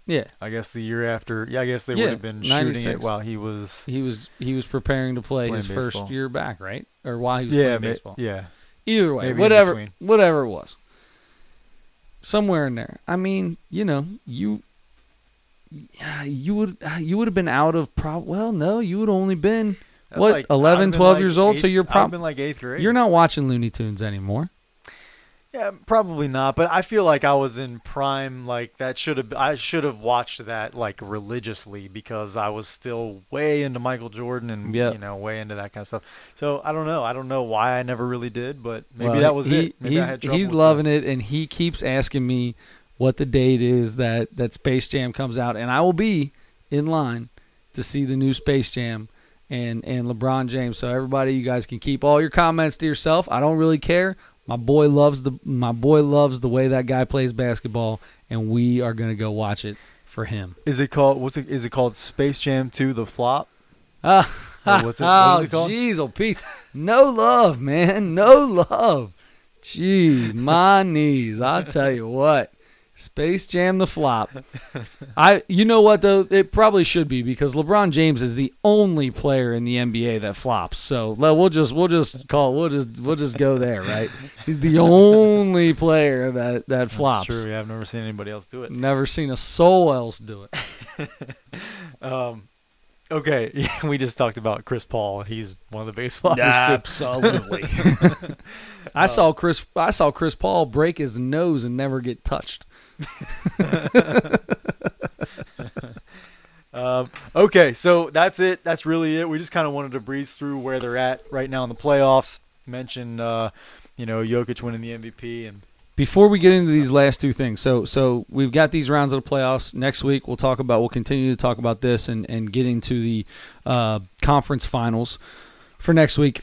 Yeah, I guess the year after. Yeah, I guess they Yeah, would have been shooting it 96. while he was. he was he was preparing to play Playing his first year back, right? Or while he was Yeah, playing ma- baseball. yeah. Either way, Maybe in whatever, between. whatever it was, somewhere in there. I mean, you know, you, you would you would have been out of prob. Well, no, you would only been That's what like- 11, I'd been 12 like years old. So eighth- you're I'd probably been like eighth grade. you're not watching Looney Tunes anymore. Yeah, probably not. But I feel like I was in prime. Like that should have. I should have watched that like religiously because I was still way into Michael Jordan and Yep. you know way into that kind of stuff. So I don't know. I don't know why I never really did, but maybe Well, that was he, it. Maybe I he's he's loving that. it, and he keeps asking me what the date is that that Space Jam comes out, and I will be in line to see the new Space Jam and and LeBron James. So everybody, you guys can keep all your comments to yourself. I don't really care. My boy loves the my boy loves the way that guy plays basketball, and we are gonna go watch it for him. Is it called? What's it? Is it called Space Jam 2: The Flop? Or what's it- oh, it called? jeez, oh, Pete. No love, man. No love. Gee, my knees. I'll tell you what. Space Jam the flop. I you know what though? It probably should be because LeBron James is the only player in the NBA that flops. So we'll just we'll just call we'll just we'll just go there, right? He's the only player that that flops. That's true. I've never seen anybody else do it. Never seen a soul else do it. Um, okay, yeah, we just talked about Chris Paul. He's one of the biggest floppers. Absolutely. I saw Chris. I saw Chris Paul break his nose and never get touched. Um, okay, so that's it. That's really it. We just kind of wanted to breeze through where they're at right now in the playoffs. Mention, uh, you know, Jokic winning the MVP, and Before we get into these last two things, so so we've got these rounds of the playoffs. Next week we'll talk about. We'll continue to talk about this and and get into the uh, conference finals for next week.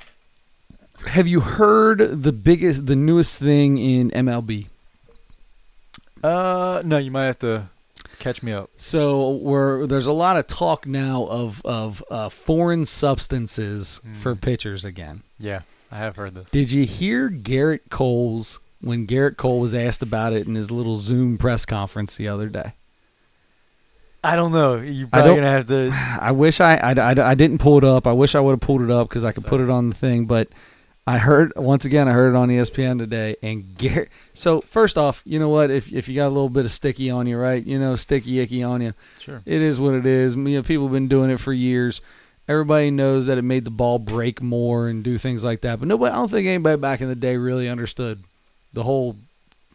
Have you heard the biggest, the newest thing in MLB? Uh, no, you might have to catch me up. So we're there's a lot of talk now of of uh, foreign substances for Mm. pitchers again. Yeah, I have heard this. Did you hear Gerrit Cole's when Gerrit Cole was asked about it in his little Zoom press conference the other day? I don't know. You're probably gonna have to. I wish I I, I, I didn't pull it up. I wish I would have pulled it up because I could put it on the thing. But I heard once again I heard it on ESPN today. And Gerrit. So first off, you know what? If if you got a little bit of sticky on you, right? You know, sticky icky on you. Sure. It is what it is. You know, people have been doing it for years. Everybody knows that it made the ball break more and do things like that. But nobody, I don't think anybody back in the day really understood the whole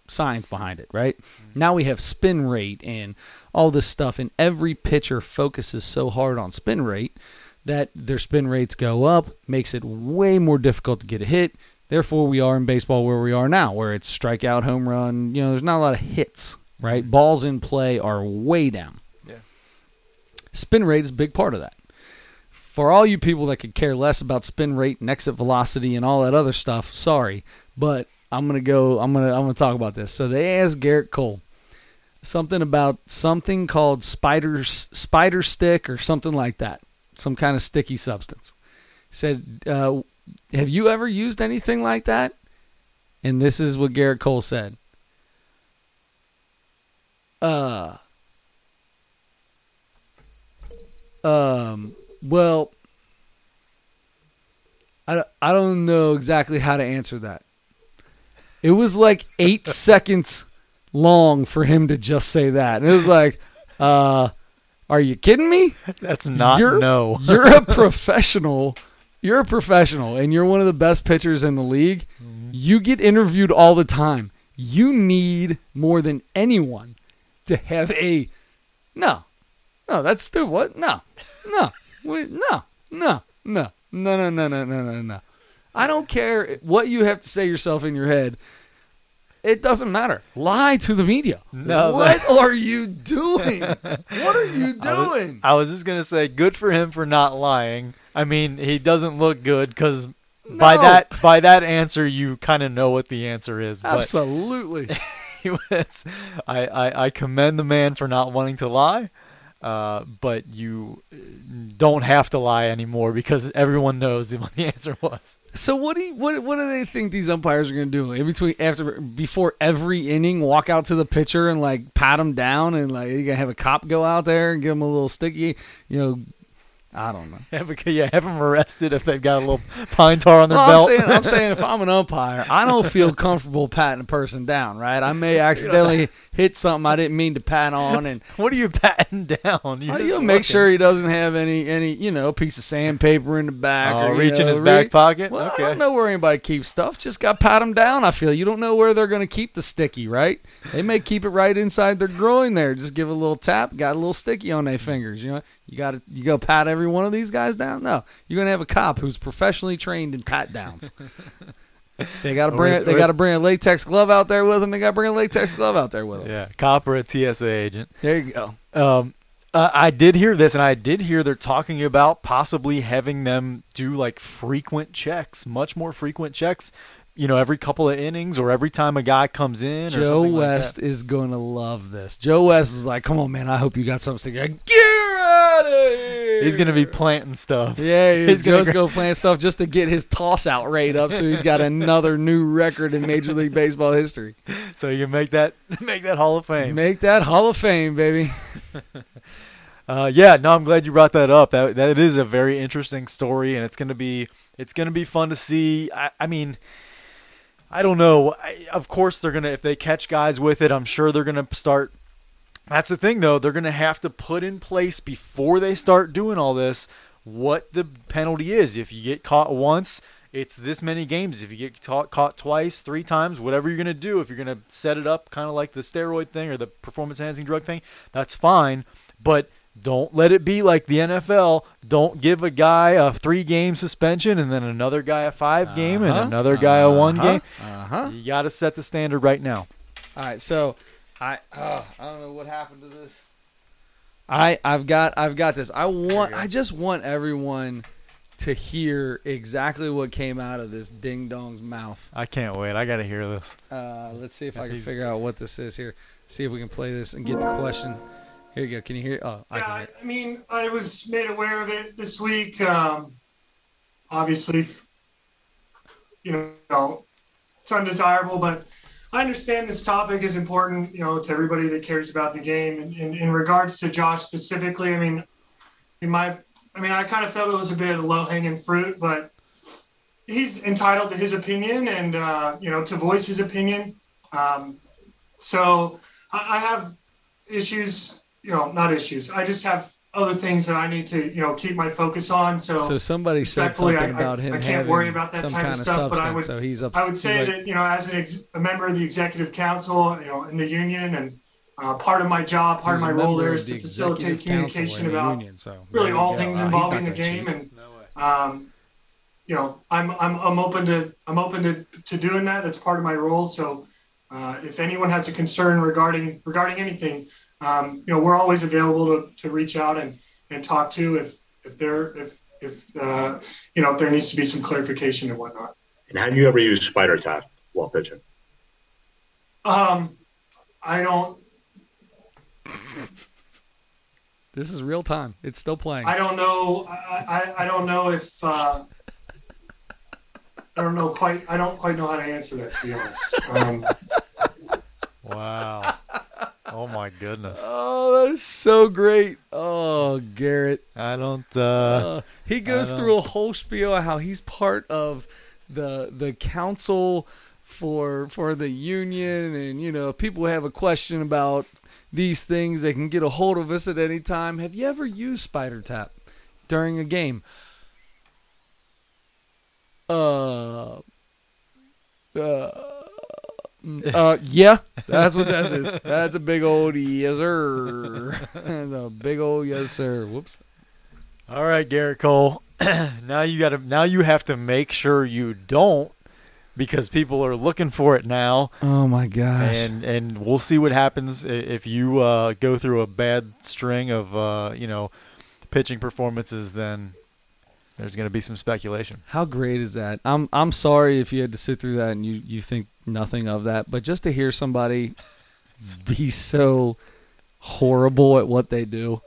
science behind it, right? Mm-hmm. Now we have spin rate and all this stuff, and every pitcher focuses so hard on spin rate that their spin rates go up, makes it way more difficult to get a hit. Therefore, we are in baseball where we are now, where it's strikeout, home run. You know, there's not a lot of hits, right? Mm-hmm. Balls in play are way down. Yeah. Spin rate is a big part of that. For all you people that could care less about spin rate and exit velocity and all that other stuff, sorry, but I'm gonna go. I'm gonna. I'm gonna talk about this. So they asked Gerrit Cole something about something called spider spider stick or something like that, some kind of sticky substance. Said, uh, "Have you ever used anything like that?" And this is what Gerrit Cole said. Uh. Um. Well. I, I don't know exactly how to answer that. It was like eight seconds long for him to just say that. And it was like, uh, are you kidding me? That's not you're, no. you're a professional. You're a professional and you're one of the best pitchers in the league. Mm-hmm. You get interviewed all the time. You need more than anyone to have a no. No, that's stupid. What? No. No. Wait, no. No. No. No, no, no, no, no, no, no. I don't care what you have to say yourself in your head. It doesn't matter. Lie to the media. No, what are you doing? What are you I was- doing? I was just gonna say, good for him for not lying. I mean, he doesn't look good because by that by that answer, you kind of know what the answer is. Absolutely. I, I I commend the man for not wanting to lie. Uh, but you uh, don't have to lie anymore because everyone knows what the answer was. So what do you, what what do they think these umpires are going to do in between after before every inning? Walk out to the pitcher and like pat him down and like you gonna have a cop go out there and give him a little sticky, you know. I don't know. Have yeah, have them arrested if they've got a little pine tar on their Well, belt. I'm saying, I'm saying if I'm an umpire, I don't feel comfortable patting a person down, right? I may accidentally hit something I didn't mean to pat on, and what are you patting down? You're Uh, you'll make sure he doesn't have any any you know piece of sandpaper in the back Oh, or you reach in know, his back pocket. Well, I don't know where anybody keeps stuff. Just got to pat them down. I feel you don't know where they're going to keep the sticky, right? They may keep it right inside their groin there. Just give a little tap. Got a little sticky on their fingers. You know, you got to you go pat every one of these guys down. No, you're going to have a cop who's professionally trained in pat downs. they got to bring they got to bring a latex glove out there with them. They got to bring a latex glove out there with them. Yeah, cop or a TSA agent. There you go. Um, uh, I did hear this, and I did hear they're talking about possibly having them do like frequent checks, much more frequent checks. You know, every couple of innings or every time a guy comes in. or Joe like West that. is going to love this. Joe West is like, come on, man. I hope you got something. Get out of here. He's gonna be planting stuff. Yeah, he's, He's gonna gra- plant stuff just to get his toss out rate up so he's got another new record in Major League Baseball history. So you can make that make that Hall of Fame. Make that Hall of Fame, baby. Uh, yeah, no, I'm glad you brought that up. That that is a very interesting story, and it's gonna be it's gonna be fun to see. I, I mean, I don't know. I, of course, they're gonna if they catch guys with it, I'm sure they're gonna start. That's the thing, though. They're gonna have to put in place before they start doing all this what the penalty is. If you get caught once, it's this many games. If you get caught, caught twice, three times, whatever you're gonna do, if you're gonna set it up kind of like the steroid thing or the performance enhancing drug thing, that's fine. But don't let it be like the NFL. Don't give a guy a three game suspension and then another guy a 5 game and Uh-huh, another guy a one uh-huh, game. Uh-huh. You got to set the standard right now. All right, so I uh, I don't know what happened to this. I I've got I've got this. I want I just want everyone to hear exactly what came out of this ding dong's mouth. I can't wait. I got to hear this. Uh, let's see if Yeah, I can he's- figure out what this is here. See if we can play this and get the question. Here you go. Can you hear? Oh, I Yeah, can I, hear. I mean, I was made aware of it this week. Um, obviously, f- you know, it's undesirable, but I understand this topic is important, you know, to everybody that cares about the game. And in, in regards to Josh specifically, I mean, in my, I mean, I kind of felt it was a bit of low hanging fruit, but he's entitled to his opinion and uh, you know to voice his opinion. Um, so I, I have issues, you know, not issues. I just have other things that I need to you know keep my focus on. So, So somebody said something I- about him I can't having worry about that some type kind of of stuff, but I substance, would- so he's up. I would say like, that you know, as an ex- a member of the executive council, you know, in the union, and uh, part of my job, part of my role member there of is the to facilitate communication about union, so really all go. things Uh, involving the game, cheat. and No um, you know, I'm I'm I'm open to I'm open to to doing that. That's part of my role. So, uh, if anyone has a concern regarding regarding anything, um, you know, we're always available to, to reach out and and talk to if if there if if uh, you know if there needs to be some clarification and whatnot. And have you ever used Spider Tack while pitching? Um, I don't This is real time. It's still playing. I don't know. I, I, I don't know if uh, I don't know quite. I don't quite know how to answer that. To be honest, um, Wow. Oh my goodness. oh, that is so great. Oh, Gerrit. I don't. Uh, Uh, he goes through a whole spiel of how he's part of the the council for for the union, and you know, people have a question about these things, they can get a hold of us at any time. Have you ever used Spider Tack during a game? Uh. Uh, uh, yeah, that's what that is. That's a big old yes sir. That's a big old yes sir. Whoops. all right, Gerrit Cole. now you got to. Now you have to make sure you don't, because people are looking for it now, Oh my gosh. and and we'll see what happens if you uh, go through a bad string of uh, you know pitching performances. Then there's going to be some speculation. How great is that? I'm I'm sorry if you had to sit through that and you, you think nothing of that, but just to hear somebody be so horrible at what they do,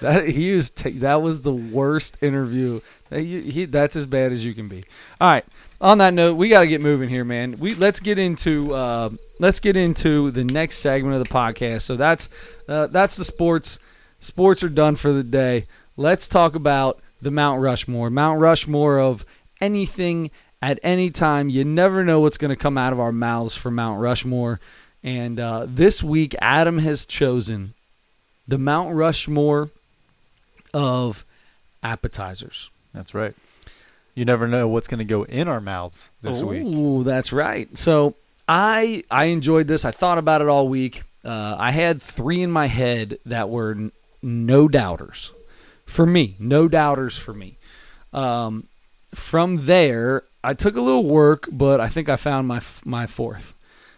that he is t- that was the worst interview. He, that's as bad as you can be. All right. On that note, we got to get moving here, man. We let's get into uh, let's get into the next segment of the podcast. So that's uh, that's the sports. Sports are done for the day. Let's talk about the Mount Rushmore. Mount Rushmore of anything at any time. You never know what's going to come out of our mouths for Mount Rushmore. And uh, this week, Adam has chosen the Mount Rushmore of appetizers. That's right. You never know what's going to go in our mouths this week. Oh, that's right. So I I enjoyed this. I thought about it all week. Uh, I had three in my head that were n- no doubters for me. No doubters for me. Um, from there, I took a little work, but I think I found my my fourth.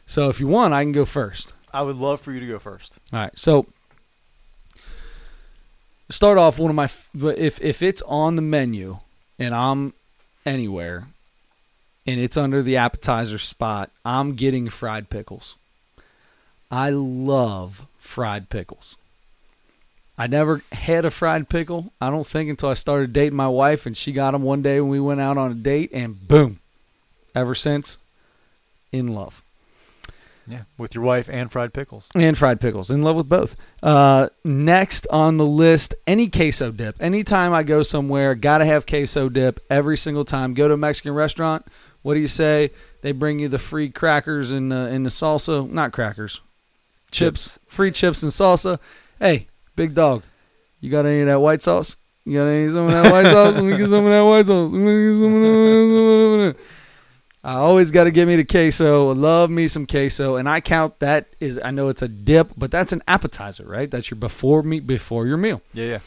So if you want, I can go first. I would love for you to go first. All right. So start off one of my if if it's on the menu and I'm anywhere and it's under the appetizer spot, I'm getting fried pickles. I love fried pickles. I never had a fried pickle, I don't think, until I started dating my wife, and she got them one day when we went out on a date, and boom. Ever since, in love. Yeah, with your wife and fried pickles. And fried pickles. In love with both. Uh, next on the list, any queso dip. Anytime I go somewhere, got to have queso dip every single time. Go to a Mexican restaurant. What do you say? They bring you the free crackers and, uh, and the salsa. Not crackers. Chips. Free chips and salsa. Hey, big dog, you got any of that white sauce? You got any some of that white sauce? Let me get some of that white sauce. Let me get some of that. I always got to get me the queso. Love me some queso, and I count that is. I know it's a dip, but that's an appetizer, right? That's your before meat before your meal. Yeah, yeah.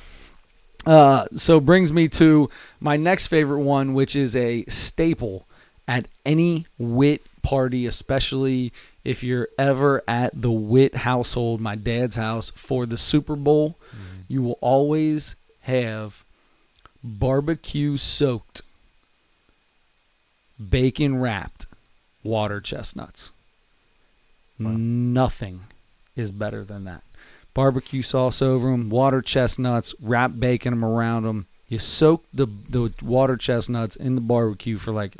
Uh, so brings me to my next favorite one, which is a staple at any wit party, especially if you're ever at the wit household, my dad's house, for the Super Bowl. Mm-hmm. You will always have barbecue soaked, bacon wrapped water chestnuts. Wow. Nothing is better than that barbecue sauce over them, water chestnuts, wrap bacon them around them. You soak the the water chestnuts in the barbecue for like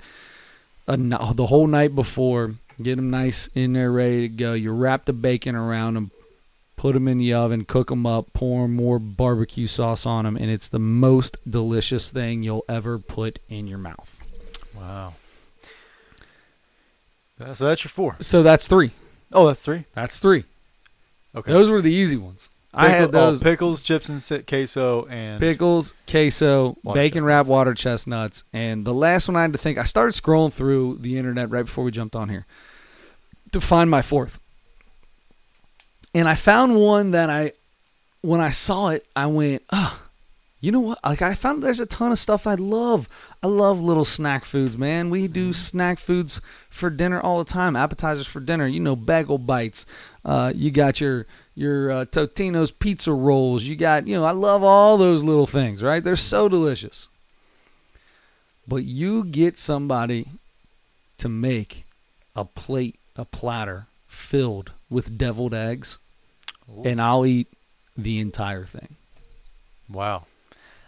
a, the whole night before. Get them nice in there, ready to go. You wrap the bacon around them, put them in the oven, cook them up, pour more barbecue sauce on them, and it's the most delicious thing you'll ever put in your mouth. Wow. So that's your four. So that's three. Oh, that's three. That's three. Okay. Those were the easy ones. I had Pickle- oh, those pickles, chips, and queso, and pickles, queso, bacon wrapped water chestnuts, and the last one I had to think. I started scrolling through the internet right before we jumped on here to find my fourth, and I found one that I, when I saw it, I went, oh, you know what? Like I found there's a ton of stuff I love. I love little snack foods, man. We do snack foods for dinner all the time. Appetizers for dinner. You know, bagel bites. Uh, you got your your uh, Totino's pizza rolls. You got, you know, I love all those little things, right? They're so delicious. But you get somebody to make a plate, a platter filled with deviled eggs, and I'll eat the entire thing. wow.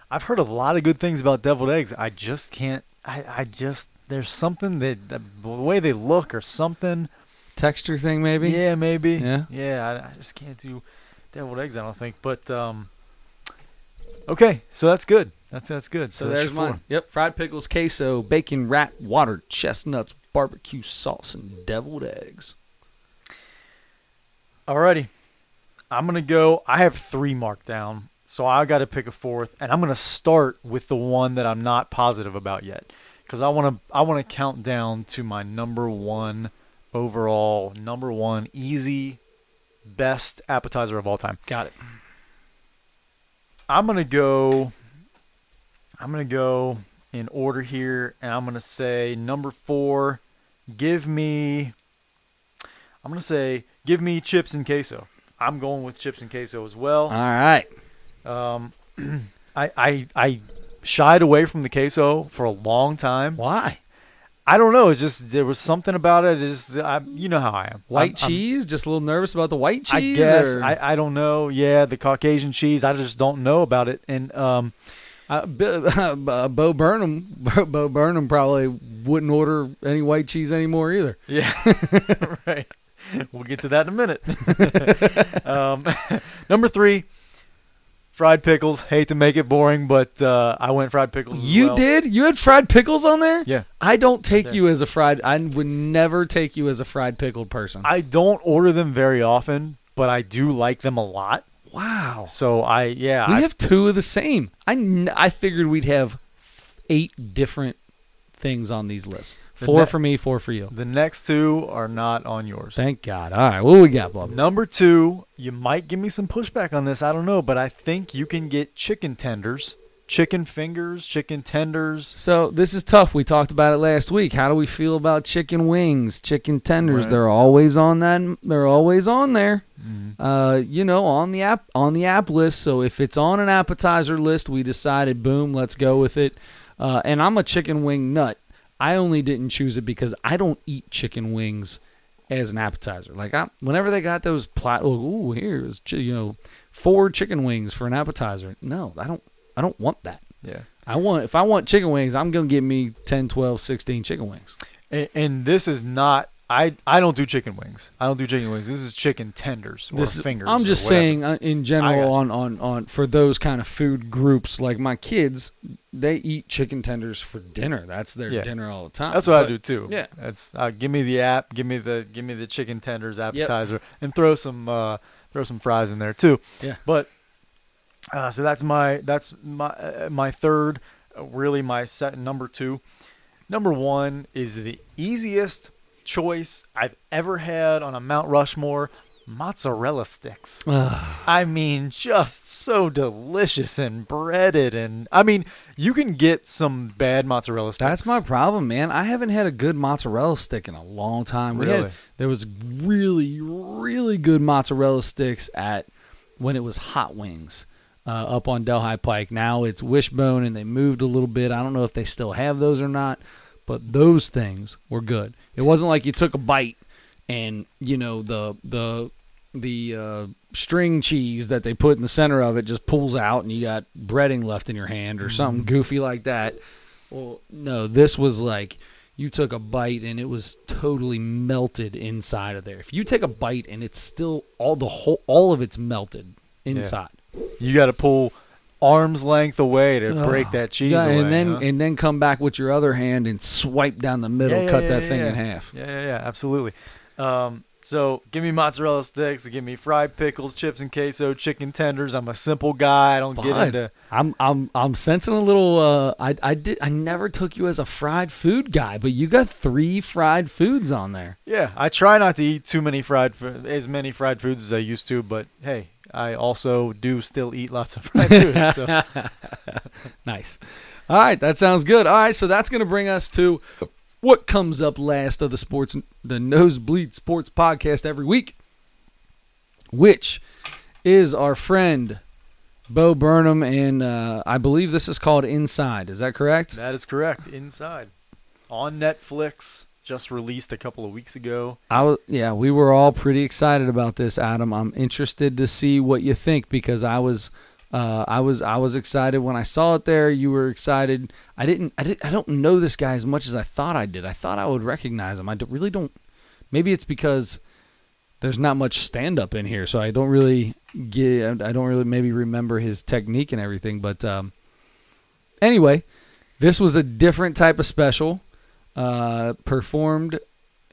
I've heard a lot of good things about deviled eggs. I just can't. I, I just there's something that the way they look or something. Texture thing, maybe? Yeah, maybe. Yeah? Yeah, I, I just can't do deviled eggs. I don't think. But um, okay, so that's good. That's that's good. So, that's there's mine. Yep, fried pickles, queso, bacon wrap, water, chestnuts, barbecue sauce, and deviled eggs. Alrighty, I'm gonna go. I have three marked down, so I got to pick a fourth, and I'm gonna start with the one that I'm not positive about yet, because I want to. I want to count down to my number one overall, number one easy, best appetizer of all time. Got it. I'm gonna go. I'm gonna go in order here, and I'm gonna say number four. Give me. I'm gonna say give me chips and queso. I'm going with chips and queso as well. All right. Um, I I I shied away from the queso for a long time. Why? I don't know. It's just there was something about it. It's just, I, you know how I am. White I'm- I'm- cheese? Just a little nervous about the white cheese. I guess or- I, I don't know. Yeah, the Caucasian cheese. I just don't know about it. And um, Uh, Bo, Burnham, Bo Burnham probably wouldn't order any white cheese anymore either. Yeah, right. We'll get to that in a minute. um, number three, fried pickles. Hate to make it boring, but uh, I went fried pickles. as You well. did? You had fried pickles on there? Yeah. I don't take you as a fried. I would never take you as a fried pickled person. I don't order them very often, but I do like them a lot. Wow. So I, yeah, We I, have two of the same. I, I figured we'd have eight different things on these lists. Four ne- for me, four for you. the next two are not on yours. Thank God. All right, what we got, Bubba? Number two, you might give me some pushback on this. I don't know, but I think you can get chicken tenders, chicken fingers, chicken tenders. So this is tough. We talked about it last week. How do we feel about chicken wings, chicken tenders? Right. They're always on that. They're always on there. Mm. Uh, you know, on the app on the app list. So if it's on an appetizer list, we decided, boom, let's go with it. Uh, and I'm a chicken wing nut. I only didn't choose it because I don't eat chicken wings as an appetizer. Like I, whenever they got those plat, oh, ooh, here's you know four chicken wings for an appetizer. No, I don't. I don't want that. Yeah. I want if I want chicken wings, I'm going to get me 10, 12, 16 chicken wings. And, and this is not. I I don't do chicken wings. I don't do chicken wings. This is chicken tenders or This fingers. I'm just saying uh, in general on, on on for those kind of food groups like my kids, they eat chicken tenders for dinner. That's their Yeah. dinner all the time. That's what I do too. yeah. That's uh, give me the app. Give me the give me the chicken tenders appetizer, and throw some uh, throw some fries in there too. Yeah. But uh, so that's my that's my uh, my third. Uh, really, my set number two. Number one is the easiest choice I've ever had on a Mount Rushmore. Mozzarella sticks. I mean, just so delicious and breaded, and I mean, you can get some bad mozzarella sticks. That's my problem, man. I haven't had a good mozzarella stick in a long time. We Really? had there was really really good mozzarella sticks at when it was Hot Wings uh, up on Delhi Pike. Now it's Wishbone, and they moved a little bit. I don't know if they still have those or not, but those things were good. It wasn't like you took a bite and you know the the the uh, string cheese that they put in the center of it just pulls out and you got breading left in your hand or something goofy like that. Well, no, this was like you took a bite and it was totally melted inside of there. If you take a bite and it's still all the whole all of it's melted inside. You got to pull arm's length away to break that cheese Yeah, away. and then huh? and then come back with your other hand and swipe down the middle, Yeah, yeah, cut yeah, that thing in half. Yeah, yeah, yeah, absolutely. Um, So give me mozzarella sticks, give me fried pickles, chips and queso, chicken tenders. I'm a simple guy. I don't get into. I'm I'm I'm sensing a little. Uh, I I did I never took you as a fried food guy, but you got three fried foods on there. Yeah, I try not to eat too many fried, as many fried foods as I used to. But hey, I also do still eat lots of fried food. So. Nice. All right, that sounds good. All right, so that's going to bring us to what comes up last of the sports, the Nosebleed Sports Podcast every week, which is our friend Bo Burnham, and uh, I believe this is called Inside. Is that correct? That is correct. Inside on Netflix, just released a couple of weeks ago. I was, yeah, we were all pretty excited about this, Adam. I'm interested to see what you think because I was, uh, I was, I was excited when I saw it there. You were excited. I didn't, I didn't, I don't know this guy as much as I thought I did. I thought I would recognize him. I don't- really don't. Maybe it's because there's not much stand up in here, so I don't really get, I don't really maybe remember his technique and everything. But um, anyway, this was a different type of special uh, performed,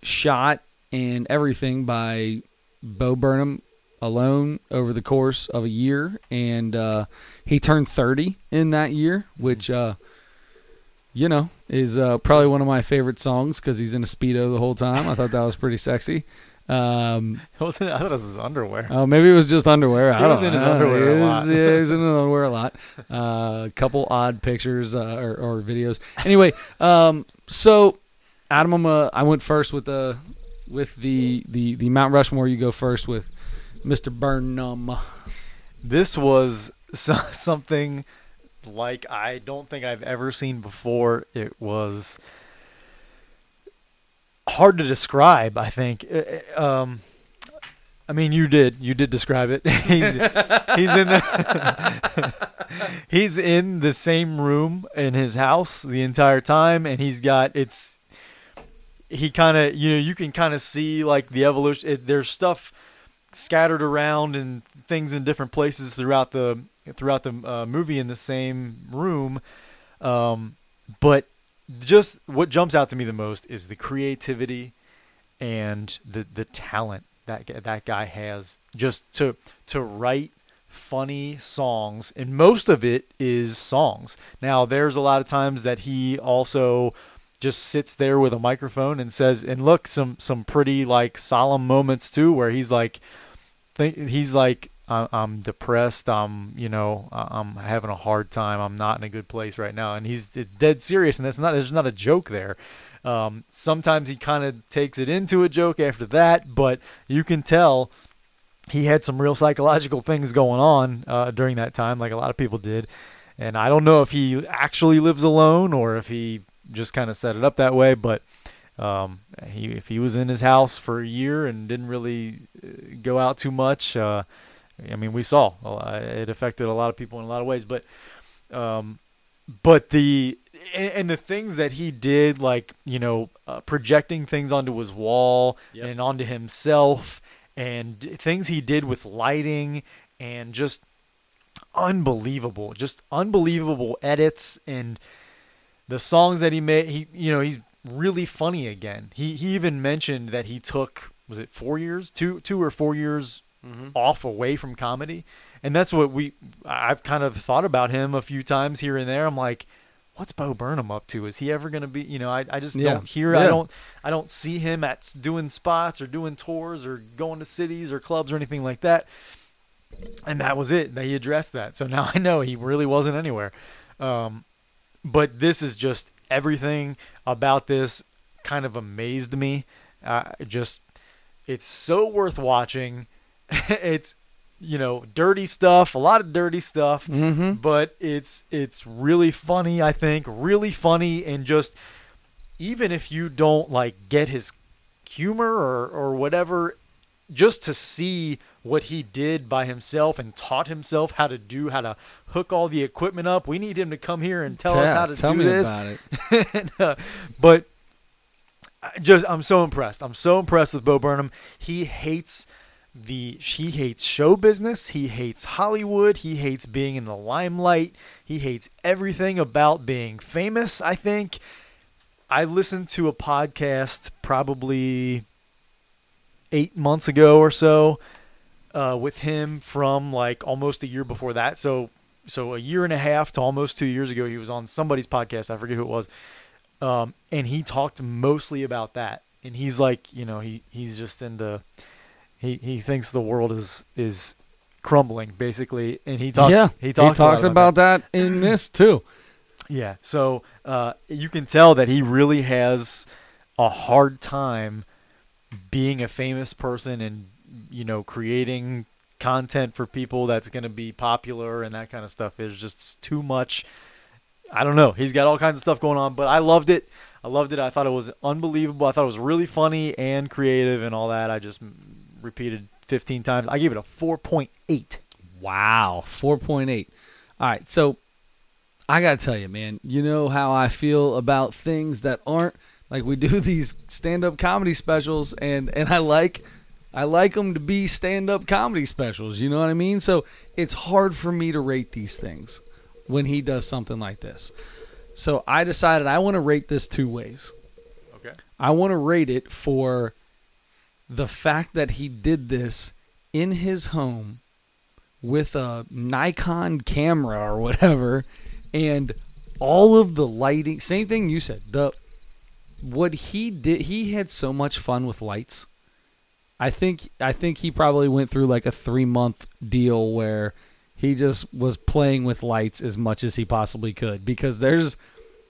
shot, and everything by Bo Burnham alone over the course of a year. And uh, he turned 30 in that year, which, uh, you know, is uh, probably one of my favorite songs because he's in a Speedo the whole time. I thought that was pretty sexy. Um, It wasn't. I thought it was his underwear. Oh, maybe it was just underwear. I He don't was in his know. underwear a He was- lot. Yeah, he was in his underwear a lot. Uh, a couple odd pictures uh, or, or videos. Anyway, um, so Adam, uh, I went first with the with the, the the Mount Rushmore. You go first with Mr. Burnham. This was so, something like I don't think I've ever seen before. It was hard to describe. I think. Uh, Um, I mean, you did. You did describe it. he's he's in the he's in the same room in his house the entire time, and he's got it's. He kind of you know you can kind of see like the evolution. It, there's stuff scattered around and things in different places throughout the throughout the uh, movie in the same room. Um, but just what jumps out to me the most is the creativity and the the talent that that guy has just to to write funny songs and most of it is songs. Now there's a lot of times that he also just sits there with a microphone and says and look some some pretty like solemn moments too where he's like think he's like "I- I'm depressed. I'm you know I'm having a hard time. I'm not in a good place right now, and he's it's dead serious, and that's not there's not a joke there. Um, sometimes he kind of takes it into a joke after that, but you can tell he had some real psychological things going on uh, during that time, like a lot of people did. And I don't know if he actually lives alone or if he just kind of set it up that way, but um, he if he was in his house for a year and didn't really uh, go out too much, uh, I mean, we saw it affected a lot of people in a lot of ways, but um, but the and, and the things that he did, like you know, uh, projecting things onto his wall Yep. and onto himself, and things he did with lighting and just unbelievable, just unbelievable edits and the songs that he made. He you know he's really funny again. He he even mentioned that he took was it four years, two two or four years off away from comedy, and that's what we I've kind of thought about him a few times here and there. I'm like, what's Bo Burnham up to? Is he ever gonna be? You know, I I just Yeah. don't hear. I don't I don't see him at doing spots or doing tours or going to cities or clubs or anything like that. And that was it. That he addressed that. So now I know he really wasn't anywhere. Um, but this is just everything about this kind of amazed me. Uh, just it's so worth watching. it's you know dirty stuff, a lot of dirty stuff, Mm-hmm. but it's it's really funny. I think really funny and just even if you don't like get his humor or or whatever, just to see what he did by himself and taught himself how to do how to hook all the equipment up. We need him to come here and tell us how to tell do me this. about it. And, uh, but just I'm so impressed. I'm so impressed with Bo Burnham. He hates the he hates show business. He hates Hollywood. He hates being in the limelight. He hates everything about being famous. I think I listened to a podcast probably eight months ago or so uh, with him from like almost a year before that. So so a year and a half to almost two years ago, he was on somebody's podcast. I forget who it was, um, and he talked mostly about that. And he's like, you know, he he's just into he he thinks the world is is crumbling basically, and he talks yeah, he talks, a lot about that in this too. yeah. So uh, you can tell that he really has a hard time being a famous person and you know creating content for people that's going to be popular and that kind of stuff is just too much. I don't know. He's got all kinds of stuff going on, but I loved it. I loved it. I thought it was unbelievable. I thought it was really funny and creative and all that. I just repeated 15 times. I gave it a 4.8. Wow, 4.8. All right, so I got to tell you, man, you know how I feel about things that aren't like we do these stand-up comedy specials and and I like I like them to be stand-up comedy specials, you know what I mean? So it's hard for me to rate these things when he does something like this. So I decided I want to rate this two ways. Okay. I want to rate it for the fact that he did this in his home with a Nikon camera or whatever and all of the lighting same thing you said the what he did he had so much fun with lights. I think i think he probably went through like a 3 month deal where he just was playing with lights as much as he possibly could because there's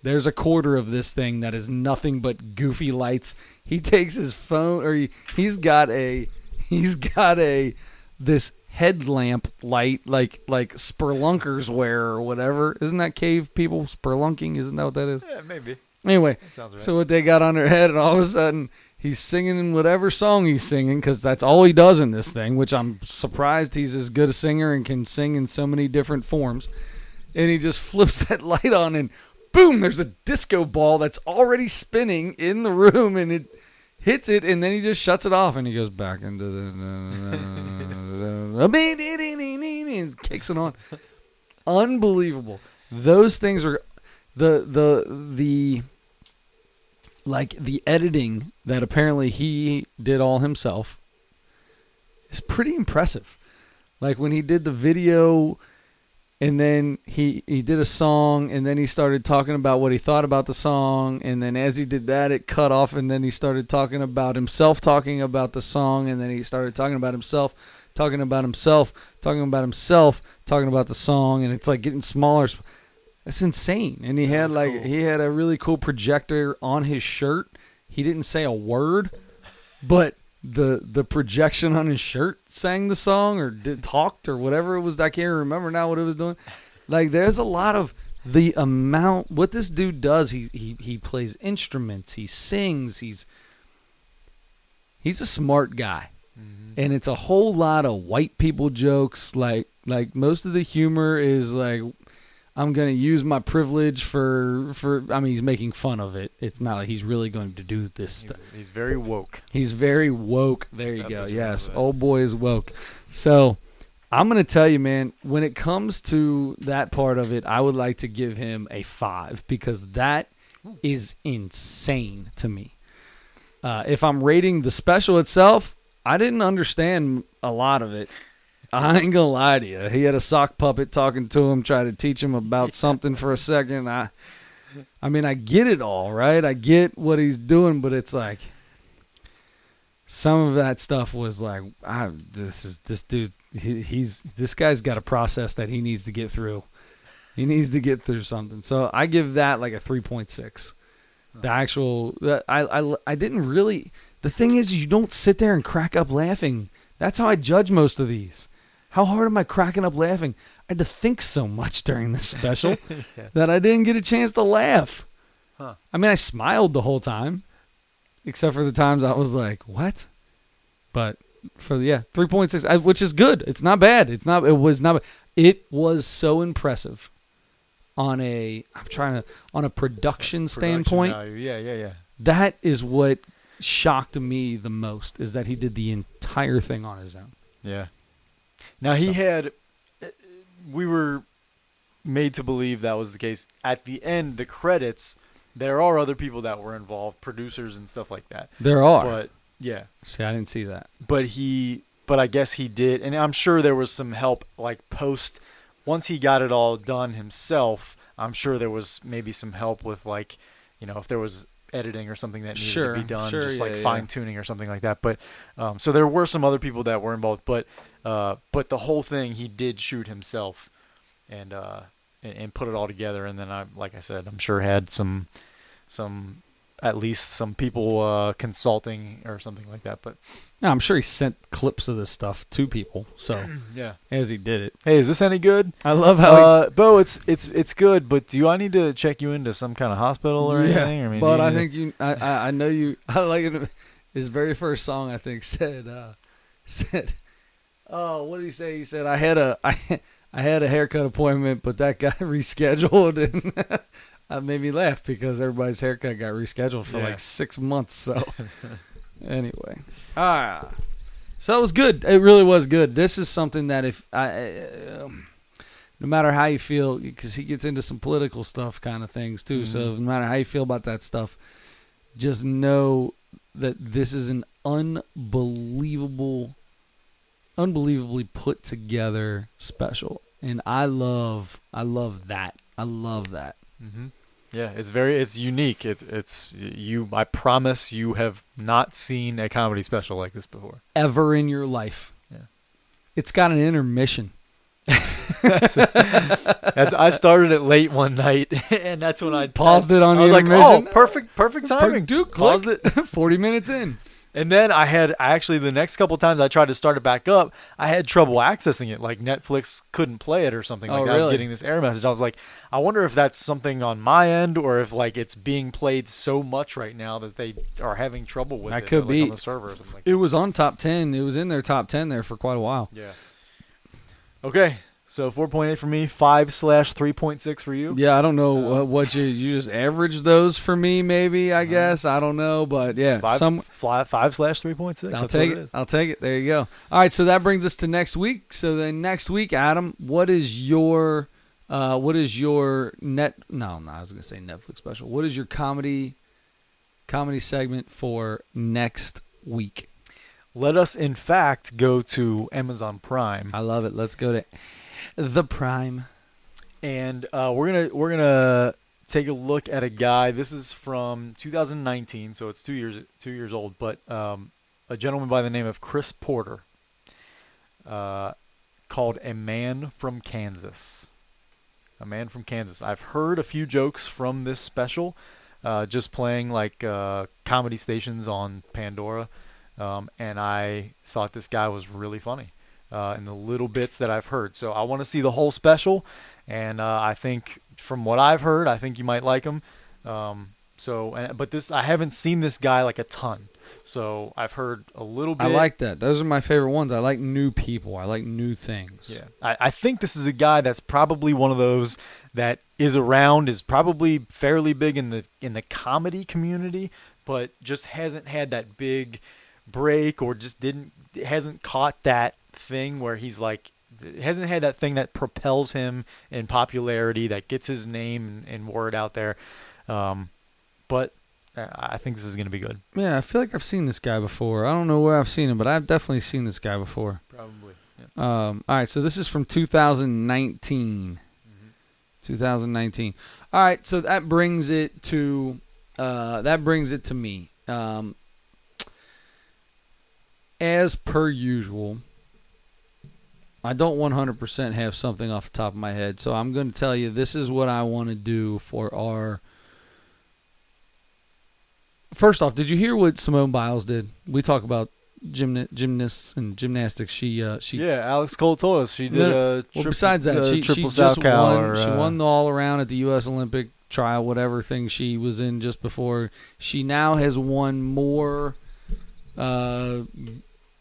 there's a quarter of this thing that is nothing but goofy lights. He takes his phone or he, he's got a he's got a this headlamp light like like spurlunkers wear or whatever. Isn't that cave people spelunking isn't that what that is? Yeah, maybe. anyway right. so what they got on their head and all of a sudden he's singing in whatever song he's singing because that's all he does in this thing which i'm surprised he's as good a singer and can sing in so many different forms. And he just flips that light on and boom there's a disco ball that's already spinning in the room and it hits it and then he just shuts it off and he goes back into the kicks it on. Unbelievable. Those things are the the the like the editing that apparently he did all himself is pretty impressive. Like when he did the video and then he he did a song and then he started talking about what he thought about the song. And then as he did that it cut off and then he started talking about himself talking about the song. And then he started talking about himself talking about himself talking about himself talking about the song. And it's like getting smaller. That's insane. And he had like cool. he had a really cool projector on his shirt. He didn't say a word but the the projection on his shirt sang the song or did talked or whatever it was. I can't remember now what it was doing. Like there's a lot of the amount what this dude does. He he he plays instruments. He sings. He's he's a smart guy, mm-hmm. and it's a whole lot of white people jokes. Like like most of the humor is like. I'm gonna use my privilege for for. I mean, he's making fun of it. It's not like he's really going to do this stuff. he's very woke. He's very woke. There you That's go. Yes, old boy is woke. So I'm gonna tell you, man. When it comes to that part of it, I would like to give him a five because that is insane to me. Uh, if I'm rating the special itself, I didn't understand a lot of it. I ain't gonna lie to you. He had a sock puppet talking to him, trying to teach him about something for a second. I, I mean, I get it all, right? I get what he's doing, but it's like some of that stuff was like, I, this is this dude. He, he's this guy's got a process that he needs to get through. He needs to get through something. So I give that like a three point six. The actual, the, I, I, I didn't really. The thing is, you don't sit there and crack up laughing. That's how I judge most of these. How hard am I cracking up laughing? I had to think so much during this special that I didn't get a chance to laugh. Huh. I mean, I smiled the whole time, except for the times I was like, "What?" But for the yeah, three point six, which is good. It's not bad. It's not. It was not. It was so impressive. On a, I'm trying to on a production, Production standpoint, value. Yeah, yeah, yeah. that is what shocked me the most is that he did the entire thing on his own. Yeah. Now he So- had. We were made to believe that was the case. At the end, the credits, there are other people that were involved, producers and stuff like that. There are. But Yeah, See, I didn't see that. but he, but I guess he did, and I'm sure there was some help, like post. Once he got it all done himself, I'm sure there was maybe some help with like, you know, if there was editing or something that needed Sure, to be done, sure, just yeah, like yeah. fine tuning or something like that. But um, so there were some other people that were involved, but uh, but the whole thing he did shoot himself, and uh, and, and put it all together. And then I, like I said, I'm sure had some some at least some people uh, consulting or something like that. But No, I'm sure he sent clips of this stuff to people. So yeah. as he did it, Hey, is this any good? I love how he's Uh, Bo, it's it's it's good, but do I need to check you into some kind of hospital or anything? I mean, but I need to- think you, I, I, I know you. I like it. His very first song, I think, said, uh, said, oh, what did he say? He said, I had a, I, I had a haircut appointment, but that got rescheduled, and that made me laugh because everybody's haircut got rescheduled for Yeah. like six months. So, anyway, ah, so it was good. It really was good. This is something that if I. Um, no matter how you feel, because he gets into some political stuff kind of things too. So Mhm. no matter how you feel about that stuff, just know that this is an unbelievable, unbelievably put together special, and I love, I love that. I love that. Mhm. Yeah, it's very it's unique. It, it's you. I promise you have not seen a comedy special like this before. Ever in your life, Yeah. it's got an intermission. That's, that's I started it late one night, and that's when I Paused it on I was the like, intermission. oh, perfect, perfect timing. Dude, Paused it. Forty minutes in. And then I had actually the next couple times I tried to start it back up, I had trouble accessing it. Like Netflix couldn't play it or something. Oh, Like I was getting this error message. I was like, I wonder if that's something on my end or if like it's being played so much right now that they are having trouble with That it. could like, be. on the server or something like It was on top ten. It was in their top ten there for quite a while. Yeah. Okay. So 4.8 for me, 5 slash 3.6 for you. Yeah, I don't know Uh, what you you just averaged those for me. Maybe I guess I don't know, but yeah, 5, some. fly, 5 slash 3.6. I'll take it. is. I'll take it. There you go. All right, so that brings us to next week. So then next week, Adam, what is your uh, what is your net? No, no, I was gonna say Netflix special. What is your comedy comedy segment for next week? Let us, in fact, go to Amazon Prime. I love it. Let's go to the Prime. and uh, we're gonna we're gonna take a look at a guy. This is from 2019, so it's two years two years old. But um, a gentleman by the name of Chris Porter, uh, called "A Man from Kansas." A man from Kansas. I've heard a few jokes from this special, uh, just playing like uh, comedy stations on Pandora, um, and I thought this guy was really funny uh, in the little bits that I've heard. So I want to see the whole special, and uh, I think from what I've heard, I think you might like him. Um, so, but this I haven't seen this guy like a ton. So I've heard a little bit. I like that. Those are my favorite ones. I like new people. I like new things. Yeah, I, I think this is a guy that's probably one of those that is around, is probably fairly big in the in the comedy community, but just hasn't had that big break or just didn't hasn't caught that thing where he's like hasn't had that thing that propels him in popularity that gets his name and, and word out there. Um, but uh, I think this is going to be good. Yeah, I feel like I've seen this guy before. I don't know where I've seen him, but I've definitely seen this guy before. Probably. Um, all right, so this is from 2019. 2019. All right, so that brings it to uh, that brings it to me. Um, as per usual, I don't 100% have something off the top of my head, so I'm going to tell you this is what I want to do for our. First off, did you hear what Simone Biles did? We talk about gymna- gymnasts and gymnastics. She uh, she yeah, Alex Cole told us she did No, a well, tri- besides that, she, she just won. or, she uh, won the all around at the U.S. Olympic trial, whatever thing she was in just before. She now has won more uh,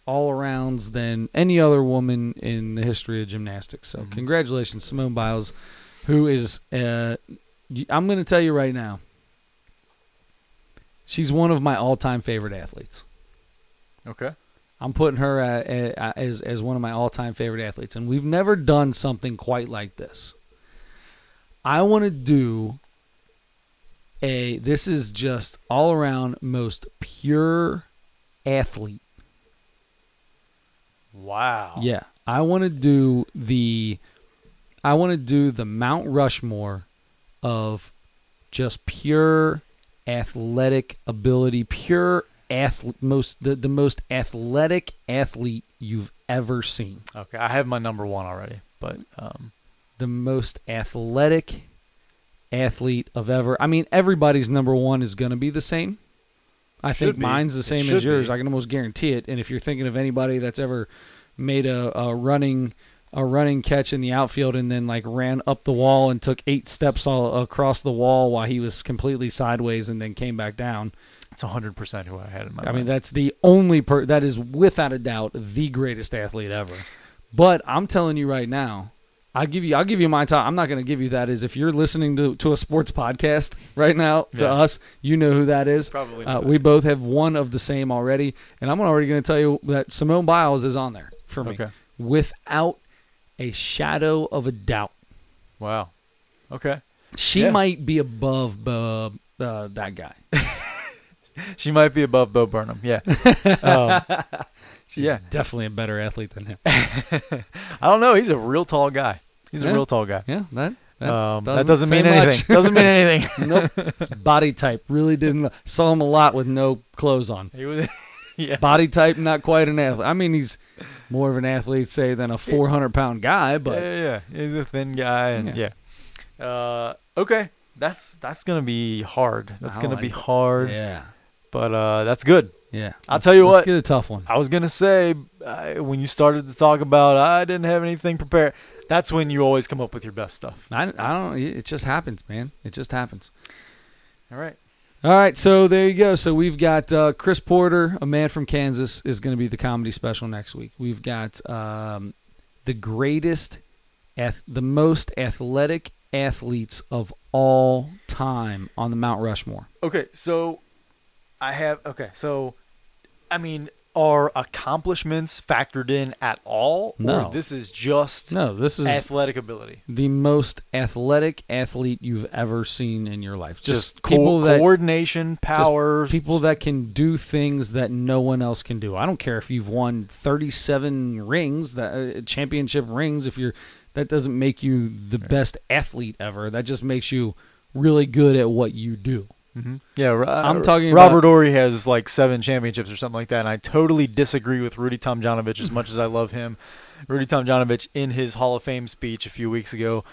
all arounds than any other woman in the history of gymnastics. So, Mhm. congratulations, Simone Biles, who is. Uh, I'm going to tell you right now. She's one of my all-time favorite athletes. Okay. I'm putting her uh, as as one of my all-time favorite athletes, and we've never done something quite like this. I want to do a. This is just all around most pure athlete. Wow. Yeah, I want to do the, I want to do the Mount Rushmore of just pure athletic ability, pure athlete, most the, the most athletic athlete you've ever seen. Okay, I have my number one already, but um, The most athletic athlete of ever. I mean, everybody's number one is going to be the same. I Should think be. mine's the same as yours. be. I can almost guarantee it. And if you're thinking of anybody that's ever made a, a running a running catch in the outfield and then like ran up the wall and took eight steps all across the wall while he was completely sideways and then came back down. it's 100% who I had in my mind. I mind. mean, that's the only per that is without a doubt the greatest athlete ever. But I'm telling you right now, I'll give you I'll give you my top. I'm not going to give you that is if you're listening to, to a sports podcast right now to Yeah. us, you know who that is. Probably Uh, we both have one of the same already, and I'm already going to tell you that Simone Biles is on there for me Okay. without a shadow of a doubt. Wow. Okay. She Yeah. might be above uh, uh, that guy. She might be above Bo Burnham. Yeah. um, She's Yeah. definitely a better athlete than him. I don't know. He's a real tall guy. He's Yeah. a real tall guy. Yeah, that that um, doesn't that doesn't say mean anything. doesn't mean anything. nope. His body type really didn't. Saw him a lot with no clothes on. he was, yeah. Body type, not quite an athlete. I mean, he's more of an athlete, say, than a 400 pound guy, but yeah, yeah, yeah. He's a thin guy, and Yeah. yeah. Uh, okay, that's that's gonna be hard. That's I gonna like be it. hard, yeah, but uh, that's good. yeah. I'll Let's- tell you let's what. get a tough one. I was gonna say I, when you started to talk about I didn't have anything prepared. That's when you always come up with your best stuff. I, I don't. It just happens, man. It just happens. All right. All right, so there you go. So we've got uh, Chris Porter, a man from Kansas, is going to be the comedy special next week. We've got um, the greatest, ath- the most athletic athletes of all time on the Mount Rushmore. Okay, so I have okay, so I mean, are accomplishments factored in at all? No. Or this is just No, this is athletic ability. the most athletic athlete you've ever seen in your life. Just, Just, co- that coordination, power, people that can do things that no one else can do. I don't care if you've won 37 rings, that uh, championship rings. If you're, that doesn't make you the best athlete ever. That just makes you really good at what you do. Mhm. Yeah, Ro- I'm uh, talking Robert about- Horry has like seven championships or something like that, and I totally disagree with Rudy Tomjanovich as much as I love him. Rudy Tomjanovich in his Hall of Fame speech a few weeks ago,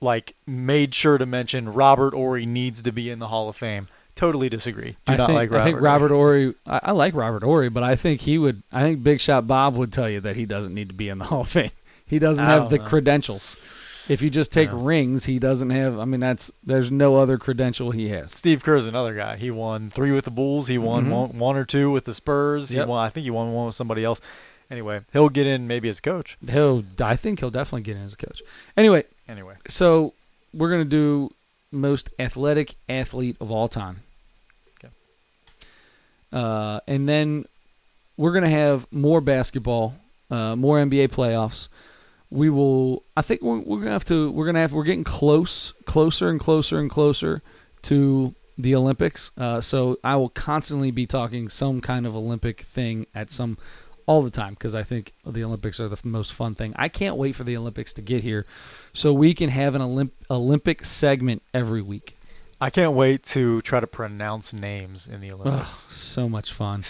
like made sure to mention Robert Horry needs to be in the Hall of Fame. Totally disagree. Do I not think, like Robert. I think Robert Horry. I, I like Robert Horry, but I think he would. I think Big Shot Bob would tell you that he doesn't need to be in the Hall of Fame. He doesn't I have the know. credentials. If you just take No. rings, he doesn't have. I mean, that's there's no other credential he has. Steve Kerr's another guy. He won three with the Bulls. He won Mhm. one, one or two with the Spurs. Yep. He won. I think he won one with somebody else. Anyway, he'll get in maybe as coach. He'll. I think he'll definitely get in as a coach. Anyway, Anyway, so we're gonna do most athletic athlete of all time. Okay. Uh, and then we're gonna have more basketball, uh, more NBA playoffs. We will. I think we're, we're gonna have to. We're gonna have. We're getting close, closer and closer and closer to the Olympics. Uh, so I will constantly be talking some kind of Olympic thing at some all the time because I think the Olympics are the most fun thing. I can't wait for the Olympics to get here so we can have an Olymp- Olympic segment every week. I can't wait to try to pronounce names in the Olympics. so much fun.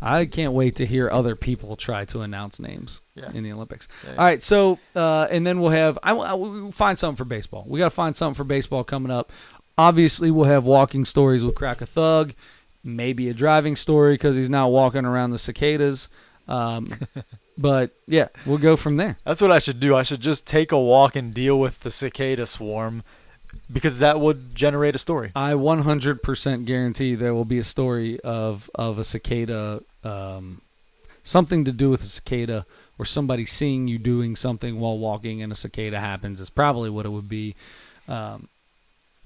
I can't wait to hear other people try to announce names Yeah. in the Olympics. Yeah, All right, so uh, and then we'll have I, I we'll find something for baseball. We got to find something for baseball coming up. Obviously, we'll have walking stories with Crack a Thug, maybe a driving story because he's not walking around the cicadas. Um, but yeah, we'll go from there. That's what I should do. I should just take a walk and deal with the cicada swarm because that would generate a story. I 100% guarantee there will be a story of of a cicada, um, something to do with a cicada, or somebody seeing you doing something while walking, and a cicada happens. Is probably what it would be, um,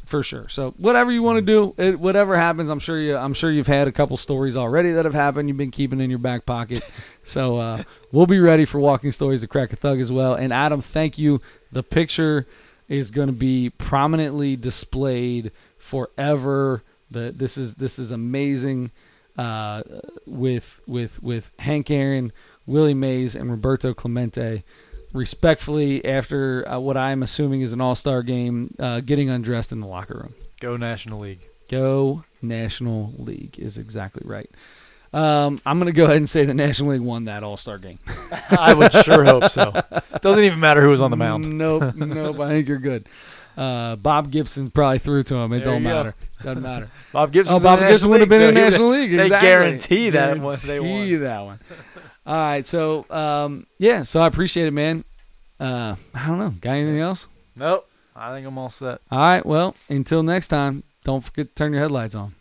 for sure. So whatever you want to do, it, whatever happens, I'm sure you I'm sure you've had a couple stories already that have happened. You've been keeping in your back pocket. so uh, we'll be ready for walking stories to crack a thug as well. And Adam, thank you. The picture is going to be prominently displayed forever. The this is this is amazing. uh, with with with Hank Aaron, Willie Mays, and Roberto Clemente, respectfully after uh, what I'm assuming is an All Star game, uh, getting undressed in the locker room. Go National League. Go National League is exactly right. Um, I'm going to go ahead and say the National League won that All Star game. I would sure hope so. Doesn't even matter who was on the mound. Nope, nope. I think you're good. Uh, Bob Gibson probably threw to him. It There don't you go. matter. Doesn't matter. Bob Gibson. Oh, Bob Gibson would have been in the National League. They Exactly. guarantee that one. They Guarantee won. that one. All right. So, um, yeah. So I appreciate it, man. Uh, I don't know. Got anything else? Nope. I think I'm all set. All right. Well, until next time, don't forget to turn your headlights on.